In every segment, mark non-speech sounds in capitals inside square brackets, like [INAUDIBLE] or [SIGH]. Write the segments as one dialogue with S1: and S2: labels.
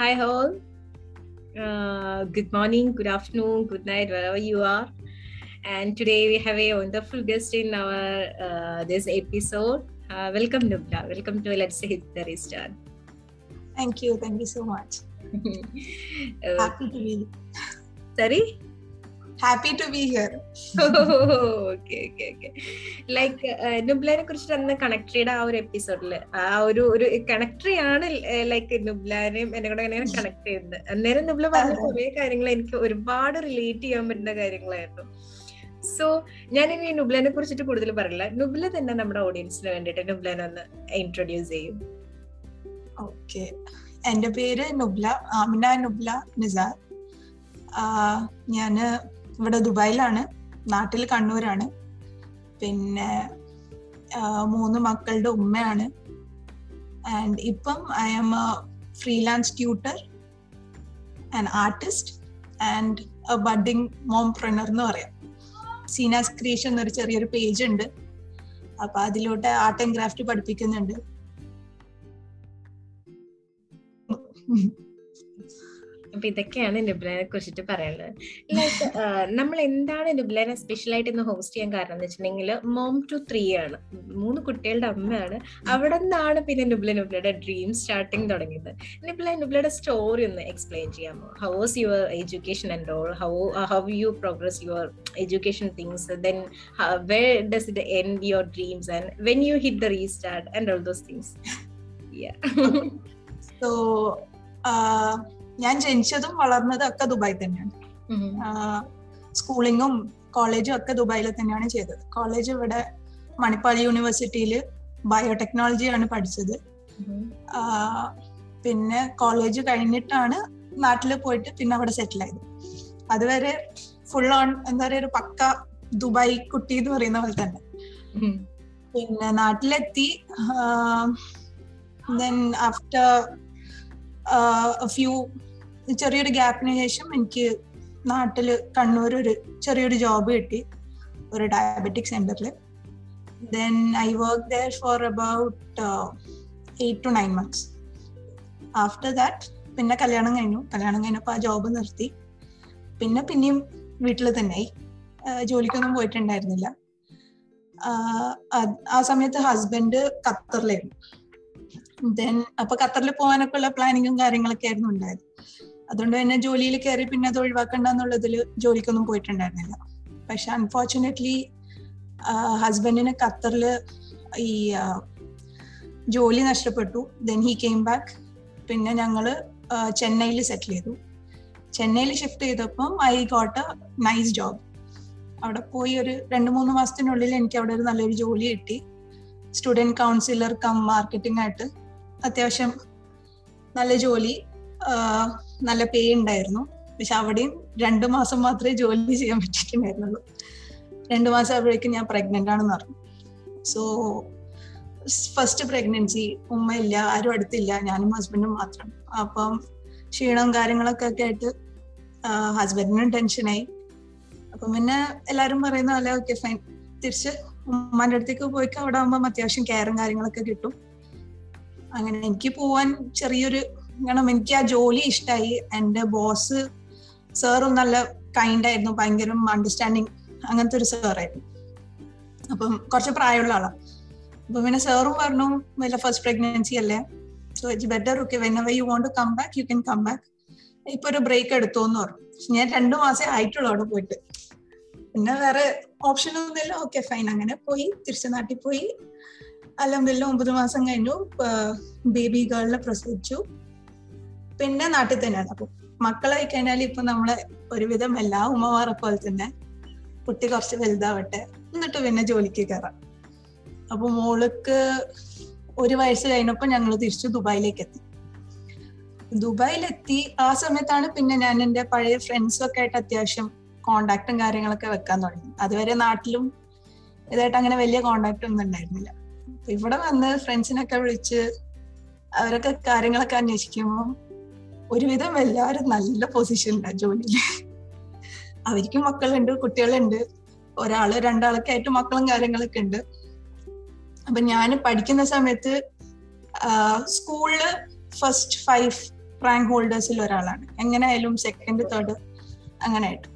S1: Hi, all. Uh, good morning, good afternoon, good night, wherever you are. And today we have a wonderful guest in our uh, this episode. Uh, welcome, Nubla. Welcome to Let's Hit the Restart.
S2: Thank you. Thank you so much. [LAUGHS]
S1: uh,
S2: Happy to be
S1: sorry?
S2: Happy to be here
S1: okay okay okay like നുബ്ലാനെ കുറിച്ചിട്ട് അന്ന് connect ചെയ്ത ആ ഒരു എപ്പിസോഡിൽ ആ ഒരു ഒരു കണക്ടറിയാണ് ലൈക്ക് നുബ്ലാനെയും എന്നെ കൂടെ അങ്ങനെ കണക്ട് ചെയ്യുന്നത്. അന്നേരം നുബ്ല പറഞ്ഞ. കുറെ കാര്യങ്ങൾ എനിക്ക് ഒരുപാട് റിലേറ്റ് ചെയ്യാൻ പറ്റുന്ന കാര്യങ്ങളായിരുന്നു. സോ ഞാൻ ഇനി നുബ്ലാനെ കുറിച്ചിട്ട് കൂടുതൽ പറയില്ല. നുബ്ല തന്നെ നമ്മുടെ ഓഡിയൻസിന് വേണ്ടിയിട്ട് നുബ്ലാനെ ഒന്ന് ഇൻട്രൊഡ്യൂസ് ചെയ്യും.
S2: ഓക്കെ എന്റെ പേര് നുബ്ല ആമിന നുബ്ല നിസാർ ഞാൻ ഇവിടെ ദുബായിലാണ് നാട്ടിൽ കണ്ണൂരാണ്. പിന്നെ മൂന്ന് മക്കളുടെ ഉമ്മയാണ്. ആൻഡ് ഇപ്പം I am a freelance tutor and artist and a budding മോംപ്രണർ എന്ന് പറയാം. സീനാസ് ക്രിയേഷൻ എന്നൊരു ചെറിയൊരു പേജ് ഉണ്ട്. അപ്പൊ അതിലോട്ട് ആർട്ട് ആൻഡ് ക്രാഫ്റ്റ് പഠിപ്പിക്കുന്നുണ്ട്.
S1: അപ്പൊ ഇതൊക്കെയാണ് നുബ്ലനെ കുറിച്ചിട്ട് പറയാനുള്ളത്. ലൈക്ക് നമ്മൾ എന്താണ് നുബ്ലനെ സ്പെഷ്യൽ ആയിട്ട് ഇന്ന് ഹോസ്റ്റ് ചെയ്യാൻ കാരണം എന്ന് വെച്ചിട്ടുണ്ടെങ്കിൽ മോം ടു ത്രീ ആണ്. മൂന്ന് കുട്ടികളുടെ അമ്മയാണ്. അവിടെ നിന്നാണ് പിന്നെ നുബ്ല നുബ്ലയുടെ ഡ്രീം സ്റ്റാർട്ടിങ് തുടങ്ങിയത്. നുബ്ല നുബ്ലയുടെ സ്റ്റോറി ഒന്ന് എക്സ്പ്ലെയിൻ ചെയ്യാമോ? How was your education and all how how you progress your education things then where does it end your dreams and when you hit the restart and all those things
S2: so ഞാൻ ജനിച്ചതും വളർന്നതും ഒക്കെ Dubai തന്നെയാണ്. സ്കൂളിങ്ങും കോളേജും ഒക്കെ ദുബായിൽ തന്നെയാണ് ചെയ്തത്. കോളേജ് ഇവിടെ മണിപ്പാൽ യൂണിവേഴ്സിറ്റിയിൽ ബയോടെക്നോളജിയാണ് പഠിച്ചത്. പിന്നെ കോളേജ് കഴിഞ്ഞിട്ടാണ് നാട്ടിൽ പോയിട്ട് പിന്നെ അവിടെ സെറ്റിൽ ആയത്. അതുവരെ ഫുൾ ഓൺ എന്താ പറയുക ഒരു പക്ക ദുബായ് കുട്ടി എന്ന് പറയുന്ന പോലെ തന്നെ. പിന്നെ നാട്ടിലെത്തി ദെൻ ആഫ്റ്റർ ഫ്യൂ ചെറിയൊരു ഗ്യാപ്പിന് ശേഷം എനിക്ക് നാട്ടിൽ കണ്ണൂർ ഒരു ചെറിയൊരു ജോബ് കിട്ടി ഒരു ഡയബറ്റിക് സെന്ററിൽ then I work there for about eight to nine months after that പിന്നെ കല്യാണം കഴിഞ്ഞു. കല്യാണം കഴിഞ്ഞപ്പോൾ ആ ജോബ് നിർത്തി. പിന്നെ പിന്നെയും വീട്ടിൽ തന്നെ ജോലിക്കൊന്നും പോയിട്ടുണ്ടായിരുന്നില്ല. ആ സമയത്ത് ഹസ്ബൻഡ് ഖത്തറിലായിരുന്നു. ദെൻ അപ്പൊ ഖത്തറിൽ പോകാനൊക്കെ ഉള്ള പ്ലാനിങ്ങും കാര്യങ്ങളൊക്കെ ആയിരുന്നു ഉണ്ടായത്. അതുകൊണ്ട് തന്നെ ജോലിയിൽ കയറി പിന്നെ അത് ഒഴിവാക്കണ്ട എന്നുള്ളതിൽ ജോലിക്കൊന്നും പോയിട്ടുണ്ടായിരുന്നില്ല. പക്ഷെ അൺഫോർച്ചുനേറ്റ്ലി ഹസ്ബൻഡിന് ഖത്തറിൽ ഈ ജോലി നഷ്ടപ്പെട്ടു. ദെൻ ഹി കെയിം ബാക്ക് പിന്നെ ഞങ്ങൾ ചെന്നൈയിൽ സെറ്റിൽ ചെയ്തു. ചെന്നൈയിൽ ഷിഫ്റ്റ് ചെയ്തപ്പം I got a nice job അവിടെ പോയി ഒരു രണ്ട് മൂന്ന് മാസത്തിനുള്ളിൽ എനിക്ക് അവിടെ ഒരു നല്ലൊരു ജോലി കിട്ടി. സ്റ്റുഡന്റ് കൗൺസിലർ കം മാർക്കറ്റിംഗ് ആയിട്ട്. അത്യാവശ്യം നല്ല ജോലി. നല്ല പേ ഉണ്ടായിരുന്നു. പക്ഷെ അവിടെയും രണ്ടു മാസം മാത്രമേ ജോലി ചെയ്യാൻ പറ്റിയിട്ടുണ്ടായിരുന്നുള്ളൂ. രണ്ടു മാസം ആകുമ്പോഴേക്കും ഞാൻ പ്രഗ്നന്റ് ആണെന്ന് പറഞ്ഞു. സോ ഫസ്റ്റ് പ്രഗ്നൻസി ഉമ്മയില്ല ആരും അടുത്തില്ല. ഞാനും ഹസ്ബൻഡും മാത്രം. അപ്പം ക്ഷീണവും കാര്യങ്ങളൊക്കെ ഒക്കെ ആയിട്ട് ഹസ്ബൻഡിനും ടെൻഷനായി അപ്പം പിന്നെ എല്ലാരും പറയുന്ന പോലെ ഓക്കെ ഫൈൻ തിരിച്ച് ഉമ്മാന്റെ അടുത്തേക്ക് പോയി അവിടെ അത്യാവശ്യം കെയറും കാര്യങ്ങളൊക്കെ കിട്ടും. അങ്ങനെ എനിക്ക് പോവാൻ ചെറിയൊരു കാരണം എനിക്ക് ആ ജോലി ഇഷ്ടമായി എന്റെ ബോസ് സാറും നല്ല കൈൻഡ് ആയിരുന്നു. ഭയങ്കര അണ്ടർസ്റ്റാൻഡിങ് അങ്ങനത്തെ ഒരു സാറായിരുന്നു അപ്പം കുറച്ച് പ്രായമുള്ള ആളാണ് അപ്പൊ പിന്നെ സാറും പറഞ്ഞു വല്ല ഫസ്റ്റ് പ്രഗ്നൻസി അല്ലേ? So it's better okay whenever you want come back you can come back ഇപ്പൊ ഒരു ബ്രേക്ക് എടുത്തു എന്ന് പറഞ്ഞു ഞാൻ രണ്ടു മാസേ ആയിട്ടുള്ളൂ അവിടെ പോയിട്ട്. പിന്നെ വേറെ ഓപ്ഷൻ ഒന്നുമില്ല. ഓക്കെ ഫൈൻ അങ്ങനെ പോയി തിരിച്ചു നാട്ടിൽ പോയി. അല്ലെങ്കിൽ ഒമ്പത് മാസം കഴിഞ്ഞു. ബേബി ഗേളിനെ പ്രസവിച്ചു. പിന്നെ നാട്ടിൽ തന്നെയാണ്. അപ്പൊ മക്കളായി കഴിഞ്ഞാൽ ഇപ്പൊ നമ്മളെ ഒരുവിധം എല്ലാ ഉമ്മമാരെ പോലെ തന്നെ കുട്ടി കുറച്ച് വലുതാവട്ടെ എന്നിട്ട് പിന്നെ ജോലിക്ക് കയറാം. അപ്പൊ മോൾക്ക് ഒരു വയസ്സ് കഴിഞ്ഞപ്പോ ഞങ്ങൾ തിരിച്ചു ദുബായിലേക്ക് എത്തി. ദുബായിലെത്തി ആ സമയത്താണ് പിന്നെ ഞാൻ എന്റെ പഴയ ഫ്രണ്ട്സും ഒക്കെ ആയിട്ട് അത്യാവശ്യം കോണ്ടാക്ടും കാര്യങ്ങളൊക്കെ വെക്കാൻ തുടങ്ങി. അതുവരെ നാട്ടിലും ഇതായിട്ട് അങ്ങനെ വലിയ കോണ്ടാക്ട് ഒന്നും ഉണ്ടായിരുന്നില്ല. ഇവിടെ വന്ന് ഫ്രണ്ട്സിനൊക്കെ വിളിച്ച് അവരൊക്കെ കാര്യങ്ങളൊക്കെ അന്വേഷിക്കുമ്പോൾ ഒരുവിധം എല്ലാവരും നല്ല പൊസിഷനിലാണ് ജോലിയിൽ അവർക്കും മക്കളുണ്ട് കുട്ടികളുണ്ട്. ഒരാൾ രണ്ടാളൊക്കെ ആയിട്ട് മക്കളും കാര്യങ്ങളൊക്കെ ഉണ്ട് അപ്പൊ ഞാൻ പഠിക്കുന്ന സമയത്ത് സ്കൂളിൽ ഫസ്റ്റ് ഫൈവ് റാങ്ക് ഹോൾഡേഴ്സിൽ ഒരാളാണ്. എങ്ങനെയായാലും സെക്കൻഡ് തേർഡ് അങ്ങനെ ആയിട്ട്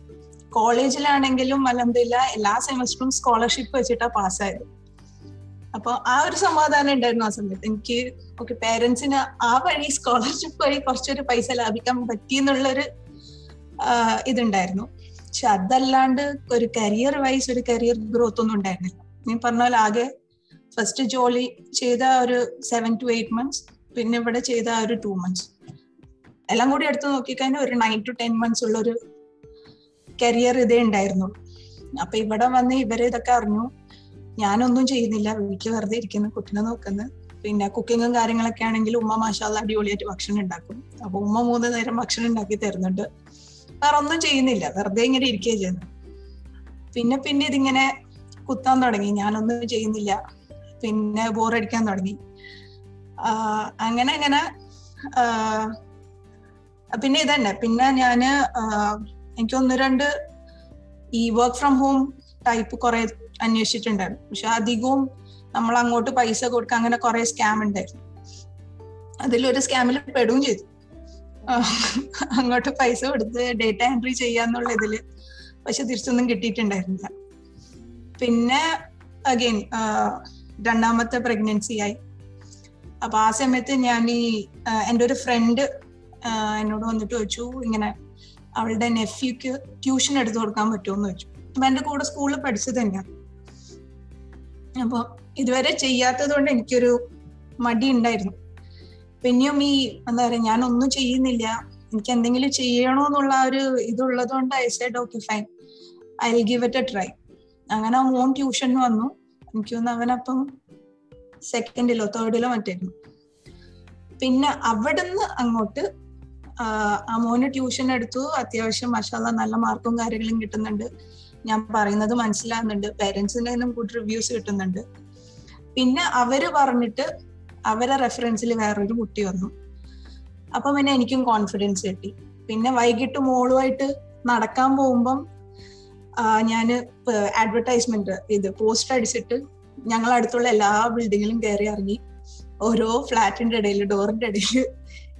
S2: കോളേജിലാണെങ്കിലും അലഹമില്ല എല്ലാ സെമസ്റ്ററും സ്കോളർഷിപ്പ് വെച്ചിട്ടാ പാസ്സായത് അപ്പൊ ആ ഒരു സമാധാനം ഉണ്ടായിരുന്നു ആ സമയത്ത്. എനിക്ക് ഓക്കെ പേരൻസിന് ആ വഴി സ്കോളർഷിപ്പ് വഴി കുറച്ചൊരു പൈസ ലാഭിക്കാൻ പറ്റി എന്നുള്ളൊരു ഇതുണ്ടായിരുന്നു. പക്ഷെ അതല്ലാണ്ട് ഒരു കരിയർ വൈസ് ഒരു കരിയർ ഗ്രോത്ത് ഒന്നും ഉണ്ടായിരുന്നില്ല. ഞാൻ പറഞ്ഞ പോലെ ആകെ ഫസ്റ്റ് ജോലി ചെയ്ത ഒരു സെവൻ ടു എയ്റ്റ് മന്ത്സ് പിന്നെ ഇവിടെ ചെയ്ത ഒരു ടു മന്ത്സ് എല്ലാം കൂടി എടുത്തു നോക്കിക്കഴിഞ്ഞാൽ ഒരു നയൻ ടു ടെൻ മന്ത്സ് ഉള്ള ഒരു കരിയർ ഇതേ ഉണ്ടായിരുന്നു. അപ്പൊ ഇവിടെ വന്ന് ഇവരെ ഇതൊക്കെ അറിഞ്ഞു. ഞാനൊന്നും ചെയ്യുന്നില്ല. വീട്ടിൽ വെറുതെ ഇരിക്കുന്നു കുട്ടിനെ നോക്കുന്നു. പിന്നെ കുക്കിങ്ങും കാര്യങ്ങളൊക്കെ ആണെങ്കിൽ ഉമ്മ മാഷാല്ല അടിപൊളിയായിട്ട് ഭക്ഷണം ഉണ്ടാക്കും. അപ്പൊ ഉമ്മ മൂന്ന് നേരം ഭക്ഷണം ഉണ്ടാക്കി തരുന്നുണ്ട്. വേറെ ഒന്നും ചെയ്യുന്നില്ല. വെറുതെ ഇങ്ങനെ ഇരിക്കുകയാണ് ചെയ്യുന്നത് പിന്നെ പിന്നെ ഇതിങ്ങനെ കുത്താൻ തുടങ്ങി. ഞാനൊന്നും ചെയ്യുന്നില്ല. പിന്നെ ബോറടിക്കാൻ തുടങ്ങി. അങ്ങനെ അങ്ങനെ പിന്നെ ഇതന്നെ. പിന്നെ ഞാൻ എനിക്ക് ഒന്ന് രണ്ട് ഈ വർക്ക് ഫ്രം ഹോം ടൈപ്പ് കുറെ അന്വേഷിച്ചിട്ടുണ്ടായിരുന്നു പക്ഷെ അധികവും നമ്മൾ അങ്ങോട്ട് പൈസ കൊടുക്കുക അങ്ങനെ കുറെ സ്കാം ഉണ്ടായിരുന്നു. അതിലൊരു സ്കാമിൽ പെടുകയും ചെയ്തു. അങ്ങോട്ട് പൈസ കൊടുത്ത് ഡേറ്റ എൻട്രി ചെയ്യാന്നുള്ള ഇതിൽ പക്ഷെ തിരിച്ചൊന്നും കിട്ടിയിട്ടുണ്ടായിരുന്നില്ല. പിന്നെ അഗെയിൻ രണ്ടാമത്തെ പ്രഗ്നൻസി ആയി. അപ്പൊ ആ സമയത്ത് ഞാൻ ഈ എന്റെ ഒരു ഫ്രണ്ട് എന്നോട് വന്നിട്ട് ചോദിച്ചു ഇങ്ങനെ അവളുടെ നെഫ്യൂക്ക് ട്യൂഷൻ എടുത്തു കൊടുക്കാൻ പറ്റുമോ? എന്ന് ചോദിച്ചു. അപ്പൊ എന്റെ കൂടെ സ്കൂളിൽ പഠിച്ചത് തന്നെയാണ് അപ്പൊ ഇതുവരെ ചെയ്യാത്തത് കൊണ്ട് എനിക്കൊരു മടി ഉണ്ടായിരുന്നു. പിന്നെയും ഈ എന്താ പറയാ ഞാൻ ഒന്നും ചെയ്യുന്നില്ല. എനിക്ക് എന്തെങ്കിലും ചെയ്യണോ എന്നുള്ള ഒരു ഇതുള്ളത് കൊണ്ട് I said okay fine I will give it a try അങ്ങനെ മോൻ ട്യൂഷന് വന്നു. എനിക്ക് തോന്നുന്നു അവനപ്പം സെക്കൻഡിലോ തേർഡിലോ മറ്റായിരുന്നു പിന്നെ അവിടുന്ന് അങ്ങോട്ട് ആ മോന് ട്യൂഷൻ എടുത്തു. അത്യാവശ്യം മഷാല നല്ല മാർക്കും കാര്യങ്ങളും കിട്ടുന്നുണ്ട്. ഞാൻ പറയുന്നത് മനസ്സിലാകുന്നുണ്ട് പേരൻസിന്റെ നിന്നും ഗുഡ് റിവ്യൂസ് കിട്ടുന്നുണ്ട്. പിന്നെ അവർ പറഞ്ഞിട്ട് അവരെ റെഫറൻസിൽ വേറൊരു കുട്ടി വന്നു. അപ്പൊ പിന്നെ എനിക്കും കോൺഫിഡൻസ് കിട്ടി. പിന്നെ വൈകിട്ട് മോളുമായിട്ട് നടക്കാൻ പോകുമ്പം ഞാൻ അഡ്വർടൈസ്മെന്റ് ഇത് പോസ്റ്റർ അടിച്ചിട്ട് ഞങ്ങൾ അടുത്തുള്ള എല്ലാ ബിൽഡിങ്ങിലും കയറി ഇറങ്ങി. ഓരോ ഫ്ലാറ്റിന്റെ ഇടയിൽ ഡോറിന്റെ ഇടയിൽ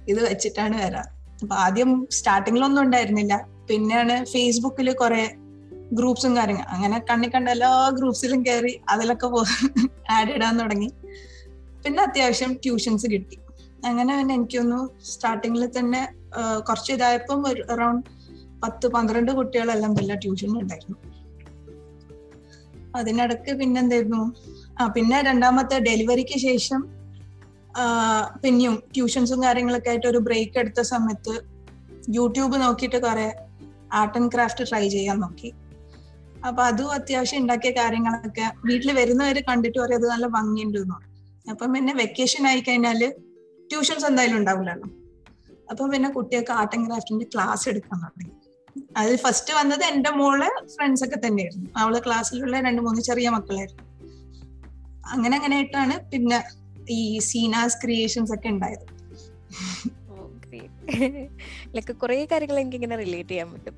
S2: ഇത് വെച്ചിട്ടാണ് വരാറ് അപ്പൊ ആദ്യം സ്റ്റാർട്ടിങ്ങിലൊന്നും ഉണ്ടായിരുന്നില്ല. പിന്നെയാണ് ഫേസ്ബുക്കിൽ കുറെ ഗ്രൂപ്പ്സും കാര്യങ്ങൾ അങ്ങനെ കണ്ണി കണ്ട എല്ലാ ഗ്രൂപ്പ്സിലും കയറി അതിലൊക്കെ ആഡ് ഇടാൻ തുടങ്ങി. പിന്നെ അത്യാവശ്യം ട്യൂഷൻസ് കിട്ടി. അങ്ങനെ പിന്നെ എനിക്കൊന്നു സ്റ്റാർട്ടിങ്ങിൽ തന്നെ കുറച്ച് ഇതായപ്പം ഒരു അറൗണ്ട് പത്ത് പന്ത്രണ്ട് കുട്ടികളെല്ലാം വല്ല ട്യൂഷനിലുണ്ടായിരുന്നു അതിനിടക്ക് പിന്നെന്തായിരുന്നു ആ പിന്നെ രണ്ടാമത്തെ ഡെലിവറിക്ക് ശേഷം പിന്നെയും ട്യൂഷൻസും കാര്യങ്ങളൊക്കെ ആയിട്ട് ഒരു ബ്രേക്ക് എടുത്ത സമയത്ത് യൂട്യൂബ് നോക്കിയിട്ട് കുറെ ആർട്ട് ആൻഡ് ക്രാഫ്റ്റ് ട്രൈ ചെയ്യാൻ നോക്കി. അപ്പൊ അതും അത്യാവശ്യം ഉണ്ടാക്കിയ കാര്യങ്ങളൊക്കെ വീട്ടിൽ വരുന്നവര് കണ്ടിട്ട് പറയും അത് നല്ല ഭംഗിയുണ്ട് എന്ന് പറയും. അപ്പം പിന്നെ വെക്കേഷൻ ആയി കഴിഞ്ഞാൽ ട്യൂഷൻസ് എന്തായാലും ഉണ്ടാവില്ലല്ലോ അപ്പം പിന്നെ കുട്ടികൾക്ക് ആർട്ട് ആൻഡ് ക്രാഫ്റ്റിന്റെ ക്ലാസ് എടുക്കാൻ തുടങ്ങി. അതിൽ ഫസ്റ്റ് വന്നത് എന്റെ മോൾ ഫ്രണ്ട്സ് ഒക്കെ തന്നെയായിരുന്നു. അവളെ ക്ലാസ്സിലുള്ള രണ്ട് മൂന്ന് ചെറിയ മക്കളായിരുന്നു. അങ്ങനെ അങ്ങനെ ആയിട്ടാണ് പിന്നെ ഈ സീനാസ് ക്രിയേഷൻസ് ഒക്കെ ഉണ്ടായത്. [LAUGHS]
S1: ലൈക്ക് കുറെ കാര്യങ്ങൾ എനിക്ക് ഇങ്ങനെ റിലേറ്റ് ചെയ്യാൻ പറ്റും.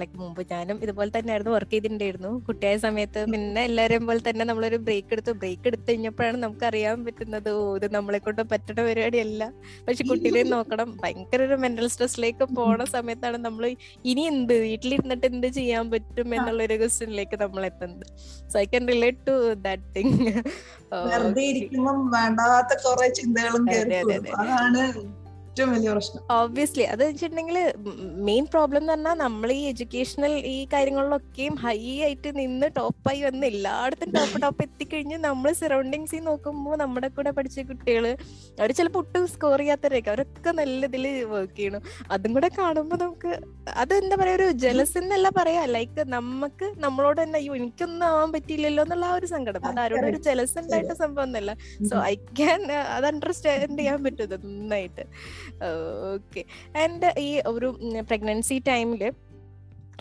S1: ലൈക്ക് മുമ്പ് ഞാനും ഇതുപോലെ തന്നെ ആയിരുന്നു വർക്ക് ചെയ്തിട്ടുണ്ടായിരുന്നു. കുട്ടിയായ സമയത്ത് പിന്നെ എല്ലാവരെയും പോലെ തന്നെ നമ്മളൊരു ബ്രേക്ക് എടുത്തു. ബ്രേക്ക് എടുത്തു കഴിഞ്ഞപ്പോഴാണ് നമുക്ക് അറിയാൻ പറ്റുന്നത് ഓ ഇത് നമ്മളെ കൊണ്ട് പറ്റുന്ന പരിപാടിയല്ല. പക്ഷെ കുട്ടീനെ [LAUGHS] നോക്കണം. ഭയങ്കര ഒരു മെന്റൽ സ്ട്രെസ്സിലേക്ക് പോണ [LAUGHS] സമയത്താണ് നമ്മൾ ഇനി എന്ത് വീട്ടിലിരുന്നിട്ട് എന്ത് ചെയ്യാൻ പറ്റും എന്നുള്ള ഒരു ക്വസ്റ്റ്യനിലേക്ക് നമ്മൾ എത്തുന്നത് so I can relate to that thing
S2: വെറുതെ ഇരിക്കുമ്പം വേണ്ടാത്ത കുറെ ചിന്തകളും അതാണ് ഏറ്റവും വലിയ പ്രശ്നം.
S1: ഓബ്വിയസ്ലി അത് വെച്ചിട്ടുണ്ടെങ്കിൽ മെയിൻ പ്രോബ്ലം എന്ന് പറഞ്ഞാൽ നമ്മൾ ഈ എഡ്യൂക്കേഷണൽ ഈ കാര്യങ്ങളിലൊക്കെയും ഹൈ ആയിട്ട് നിന്ന് ടോപ്പായി വന്ന് എല്ലായിടത്തും ടോപ്പ് ടോപ്പ് [LAUGHS] എത്തിക്കഴിഞ്ഞ് നമ്മൾ സറൗണ്ടിങ്സിൽ നോക്കുമ്പോൾ നമ്മുടെ കൂടെ പഠിച്ച കുട്ടികൾ അവർ ചിലപ്പോൾ ഒട്ടും സ്കോർ ചെയ്യാത്തവരൊക്കെ അവരൊക്കെ നല്ല ഇതിൽ വർക്ക് ചെയ്യണം. അതും കൂടെ കാണുമ്പോൾ നമുക്ക് അത് എന്താ പറയാ ഒരു ജലസ് എന്നല്ല പറയാ. ലൈക്ക് നമുക്ക് നമ്മളോട് തന്നെ അയ്യോ എനിക്കൊന്നും ആവാൻ പറ്റിയില്ലല്ലോ എന്നുള്ള ആ ഒരു സങ്കടം. അത് ആരോടും ഒരു ജലസ് ഉണ്ടായിട്ട് സംഭവം ഒന്നല്ല. സോ ഐ ക്യാൻ അത് അണ്ടർസ്റ്റാൻഡ് ചെയ്യാൻ പറ്റുന്നത് നന്നായിട്ട്. ഓക്കെ. ആൻഡ് ഈ ഒരു പ്രഗ്നൻസി ടൈമിൽ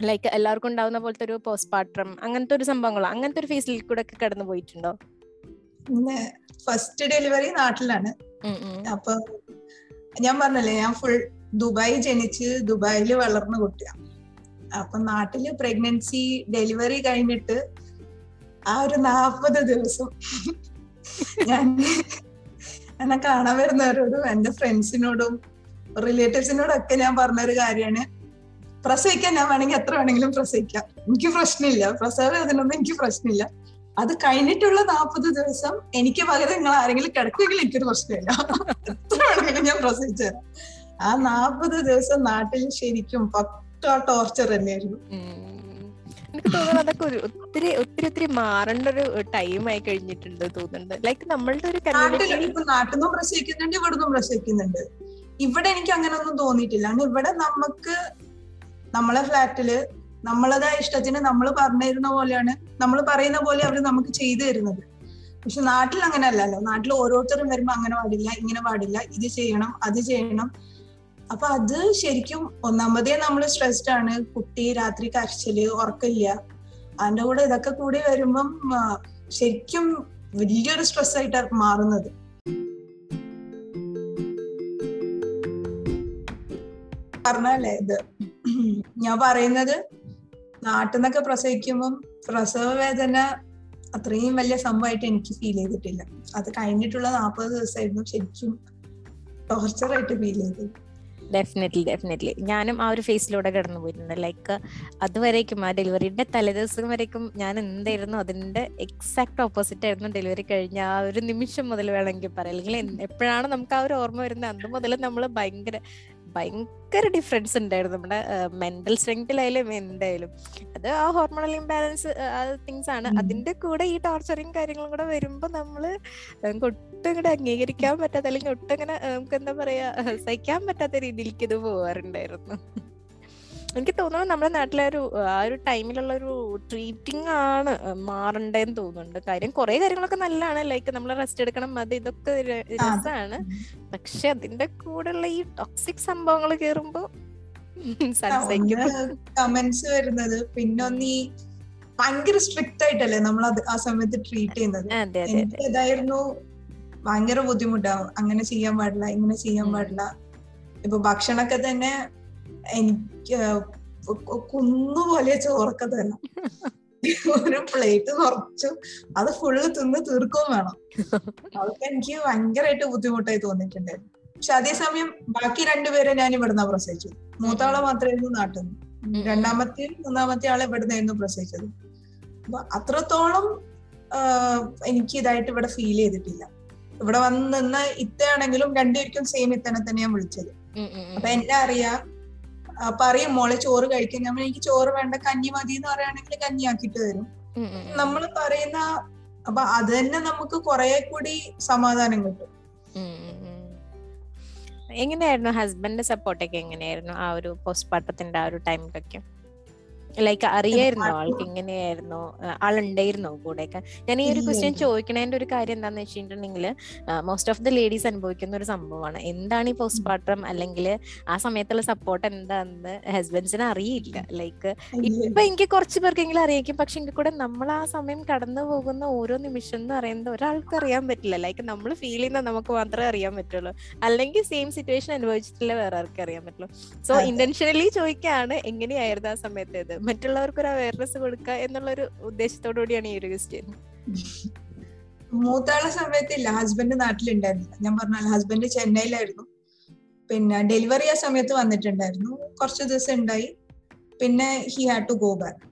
S1: ലൈക്ക് എല്ലാവർക്കും ഉണ്ടാവുന്ന പോലത്തെ ഒരു പോസ്റ്റ്പാർട്ടം അങ്ങനത്തെ ഒരു സംഭവങ്ങളോ അങ്ങനത്തെ ഒരു ഫേസിൽ കൂടെ ഒക്കെ കടന്നു പോയിട്ടുണ്ടോ?
S2: ഫസ്റ്റ് ഡെലിവറി നാട്ടിലാണ്. അപ്പൊ ഞാൻ പറഞ്ഞല്ലേ ഞാൻ ഫുൾ ദുബായി ജനിച്ച് ദുബായിൽ വളർന്ന കുട്ടിയാ. അപ്പൊ നാട്ടിൽ പ്രഗ്നൻസി ഡെലിവറി കഴിഞ്ഞിട്ട് ആ ഒരു നാപ്പത് ദിവസം ഞാൻ എന്നെ കാണാൻ വരുന്നവരോടും എന്റെ ഫ്രണ്ട്സിനോടും റിലേറ്റീവ്സിനോടൊക്കെ ഞാൻ പറഞ്ഞൊരു കാര്യമാണ്. പ്രസവിക്കാൻ ഞാൻ വേണമെങ്കിൽ എത്ര വേണമെങ്കിലും പ്രസവിക്കാം. എനിക്ക് പ്രശ്നമില്ല. പ്രസവ വേദനൊന്നും എനിക്ക് പ്രശ്നമില്ല. അത് കഴിഞ്ഞിട്ടുള്ള നാൽപ്പത് ദിവസം എനിക്ക് പകരം നിങ്ങൾ ആരെങ്കിലും കിടക്കുമെങ്കിൽ എനിക്കൊരു പ്രശ്നമില്ല. എത്ര വേണമെങ്കിലും ഞാൻ പ്രസവിച്ചു ആ നാൽപ്പത് ദിവസം നാട്ടിൽ ശരിക്കും പക്ക ടോർച്ചർ തന്നെയായിരുന്നു.
S1: എനിക്ക് തോന്നുന്നു അതൊക്കെ ഒരു ഒത്തിരി ഒത്തിരി ഒത്തിരി മാറേണ്ട ഒരു ടൈം ആയി കഴിഞ്ഞിട്ടുണ്ട് തോന്നുന്നുണ്ട്. ലൈക്ക് നമ്മളുടെ ഒരു
S2: നാട്ടിൽ പ്രസവിക്കുന്നുണ്ട് ഇവിടെ പ്രസവിക്കുന്നുണ്ട്. ഇവിടെ എനിക്ക് അങ്ങനെ ഒന്നും തോന്നിയിട്ടില്ല ഇവിടെ നമുക്ക് നമ്മളെ ഫ്ലാറ്റിൽ നമ്മളതാ ഇഷ്ടത്തിന് നമ്മൾ പറഞ്ഞിരുന്ന പോലെയാണ് നമ്മൾ പറയുന്ന പോലെ അവർ നമുക്ക് ചെയ്തു തരുന്നത്. പക്ഷെ നാട്ടിൽ അങ്ങനെ അല്ലല്ലോ നാട്ടിൽ ഓരോരുത്തരും വരുമ്പോ അങ്ങനെ പാടില്ല ഇങ്ങനെ പാടില്ല ഇത് ചെയ്യണം അത് ചെയ്യണം. അപ്പൊ അത് ശരിക്കും ഒന്നാമതേ നമ്മൾ സ്ട്രെസ്ഡ് ആണ്. കുട്ടി രാത്രി കരച്ചിൽ ഉറക്കില്ല അതിന്റെ കൂടെ ഇതൊക്കെ കൂടി വരുമ്പം ശരിക്കും വലിയൊരു സ്ട്രെസ് ആയിട്ടാണ് മാറുന്നത്. പറഞ്ഞല്ലേ ഇത്? ഞാൻ പറയുന്നത് നാട്ടിൽ നിന്നൊക്കെ പ്രസവിക്കുമ്പം പ്രസവ വേദന അത്രയും വലിയ സംഭവമായിട്ട് എനിക്ക് ഫീൽ ചെയ്തിട്ടില്ല. അത് കഴിഞ്ഞിട്ടുള്ള നാൽപ്പത് ദിവസമായിരുന്നു ശരിക്കും ടോർച്ചറായിട്ട് ഫീൽ ചെയ്തത്.
S1: ഡെഫിനറ്റ്ലി ഡെഫിനറ്റ്ലി ഞാനും ആ ഒരു ഫേസിലൂടെ കിടന്നു പോയിട്ടുണ്ട്. ലൈക്ക് അതുവരേക്കും ആ ഡെലിവറിയുടെ തലേദിവസം വരേക്കും ഞാൻ എന്തായിരുന്നു അതിന്റെ എക്സാക്ട് ഓപ്പോസിറ്റ് ആയിരുന്നു ഡെലിവറി കഴിഞ്ഞ ആ ഒരു നിമിഷം മുതൽ വേണമെങ്കിൽ പറയാം. അല്ലെങ്കിൽ എപ്പോഴാണ് നമുക്ക് ആ ഒരു ഓർമ്മ വരുന്നത് അന്ന് മുതൽ നമ്മൾ ഭയങ്കര ഭയങ്കര ഡിഫറൻസ് ഉണ്ടായിരുന്നു. നമ്മുടെ മെന്റൽ സ്ട്രെങ്തിലായാലും എന്തായാലും. അത് ആ ഹോർമോണൽ ഇംബാലൻസ് തിങ്സ് ആണ്. അതിന്റെ കൂടെ ഈ ടോർച്ചറിങ് കാര്യങ്ങളും കൂടെ വരുമ്പോ നമ്മൾ നമുക്ക് ഒട്ടും ഇങ്ങോട്ട് അംഗീകരിക്കാൻ പറ്റാത്ത അല്ലെങ്കിൽ ഒട്ടും ഇങ്ങനെ നമുക്ക് എന്താ പറയാ സഹിക്കാൻ പറ്റാത്ത രീതിയിലേക്ക് ഇത് പോവാറുണ്ടായിരുന്നു. എനിക്ക് തോന്നുന്നു നമ്മുടെ നാട്ടിലെ ഒരു ആ ഒരു ടൈമിലുള്ള ഒരു ട്രീറ്റിംഗ് ആണ് മാറണ്ടേന്ന് തോന്നുന്നുണ്ട്. കാര്യം കുറെ കാര്യങ്ങളൊക്കെ നല്ലതാണ്. ലൈക്ക് നമ്മൾ റെസ്റ്റ് എടുക്കണം അത് ഇതൊക്കെ രസമാണ് പക്ഷെ അതിന്റെ കൂടെയുള്ള ഈ ടോക്സിക് സംഭവങ്ങൾ കേറുമ്പോ
S2: കമന്റ്സ് വരുന്നത്. പിന്നെ ഒന്ന് ഈ ഭയങ്കര സ്ട്രിക്റ്റ് ആയിട്ടല്ലേ നമ്മൾ അത് ആ സമയത്ത് ട്രീറ്റ് ചെയ്യുന്നത്? എനിക്ക് ഇതായിരുന്നു ഭയങ്കര ബുദ്ധിമുട്ടാവും അങ്ങനെ ചെയ്യാൻ പാടില്ല ഇങ്ങനെ ചെയ്യാൻ. പാടില്ല. ഇപ്പൊ ഭക്ഷണമൊക്കെ തന്നെ എനിക്ക് കുന്നുപോലെ ചോറൊക്കെ തരണം. ഒരു പ്ലേറ്റ് നിറച്ചു അത് ഫുള്ള് തിന്ന് തീർക്കുകയും വേണം. അതൊക്കെ എനിക്ക് ഭയങ്കരമായിട്ട് ബുദ്ധിമുട്ടായി തോന്നിയിട്ടുണ്ടായിരുന്നു. പക്ഷെ അതേസമയം ബാക്കി രണ്ടുപേരെ ഞാൻ ഇവിടുന്ന് പ്രസവിച്ചു മൂത്താളെ മാത്രമായിരുന്നു നാട്ടിൽ നിന്ന്. രണ്ടാമത്തെയും മൂന്നാമത്തെ ആളെ ഇവിടുന്നായിരുന്നു പ്രസവിച്ചത്. അപ്പൊ അത്രത്തോളം എനിക്ക് ഇതായിട്ട് ഇവിടെ ഫീൽ ചെയ്തിട്ടില്ല. ഇവിടെ വന്ന് നിന്ന് ഇത്തയാണെങ്കിലും രണ്ടുപേർക്കും സെയിം ഇത്തനെ തന്നെയാണ് വിളിച്ചത്. അപ്പൊ എന്നെ അറിയാം പറയും മോളെ ചോറ് കഴിക്കാൻ നമ്മൾ എനിക്ക് ചോറ് വേണ്ട കഞ്ഞി മതി എന്ന് പറയുകയാണെങ്കിൽ കഞ്ഞി ആക്കിട്ട് തരും. നമ്മൾ പറയുന്ന അപ്പൊ അത് തന്നെ നമുക്ക് കുറെ കൂടി സമാധാനം കിട്ടും.
S1: എങ്ങനെയായിരുന്നു ഹസ്ബൻഡിന്റെ സപ്പോർട്ടൊക്കെ എങ്ങനെയായിരുന്നു ആ ഒരു പോസ്റ്റ്മോർട്ടത്തിന്റെ ആ ഒരു ടൈമിലൊക്കെ ലൈക്ക് അറിയായിരുന്നോ? ആൾക്ക് ഇങ്ങനെയായിരുന്നു. ആ, ആളുണ്ടായിരുന്നോ കൂടെയൊക്കെ. ഞാൻ ഈ ഒരു ക്വസ്റ്റ്യൻ. ചോദിക്കണതിന്റെ ഒരു കാര്യം എന്താന്ന് വെച്ചിട്ടുണ്ടെങ്കിൽ മോസ്റ്റ് ഓഫ് ദി ലേഡീസ് അനുഭവിക്കുന്ന ഒരു സംഭവമാണ്. എന്താണ് ഈ പോസ്റ്റ്മോർട്ടം അല്ലെങ്കിൽ ആ സമയത്തുള്ള സപ്പോർട്ട് എന്താന്ന് ഹസ്ബൻഡ്സിന് അറിയില്ല. ലൈക്ക് ഇപ്പൊ എനിക്ക് കുറച്ച് പേർക്കെങ്കിലും അറിയിക്കും പക്ഷെ എങ്കിൽ കൂടെ നമ്മൾ ആ സമയം കടന്നു പോകുന്ന ഓരോ നിമിഷം എന്ന് പറയുന്നത് ഒരാൾക്ക് അറിയാൻ പറ്റില്ല. ലൈക്ക് നമ്മൾ ഫീൽ ചെയ്യുന്ന നമുക്ക് മാത്രമേ അറിയാൻ പറ്റുള്ളൂ. അല്ലെങ്കിൽ സെയിം സിറ്റുവേഷൻ അനുഭവിച്ചിട്ടില്ല വേറെ ആർക്കും അറിയാൻ പറ്റുള്ളൂ. സോ. ഇന്റൻഷനലി ചോദിക്കുകയാണ് എങ്ങനെയായിരുന്നു ആ സമയത്ത് ഇത്? മറ്റുള്ളവർക്ക് ഒരു അവയർനെസ് കൊടുക്കുക എന്നുള്ള ഒരു ഉദ്ദേശത്തോടു കൂടിയാണ് ഈ ഒരു ക്വസ്റ്റ്യൻ
S2: മൂത്താളെ സമയത്തില്ല. ഹസ്ബൻഡ് നാട്ടിലുണ്ടായിരുന്നില്ല ഞാൻ പറഞ്ഞാൽ ഹസ്ബൻഡ് ചെന്നൈയിലായിരുന്നു. പിന്നെ ഡെലിവറി ആ സമയത്ത് വന്നിട്ടുണ്ടായിരുന്നു. കുറച്ച് ദിവസം ഉണ്ടായി. പിന്നെ he had to go back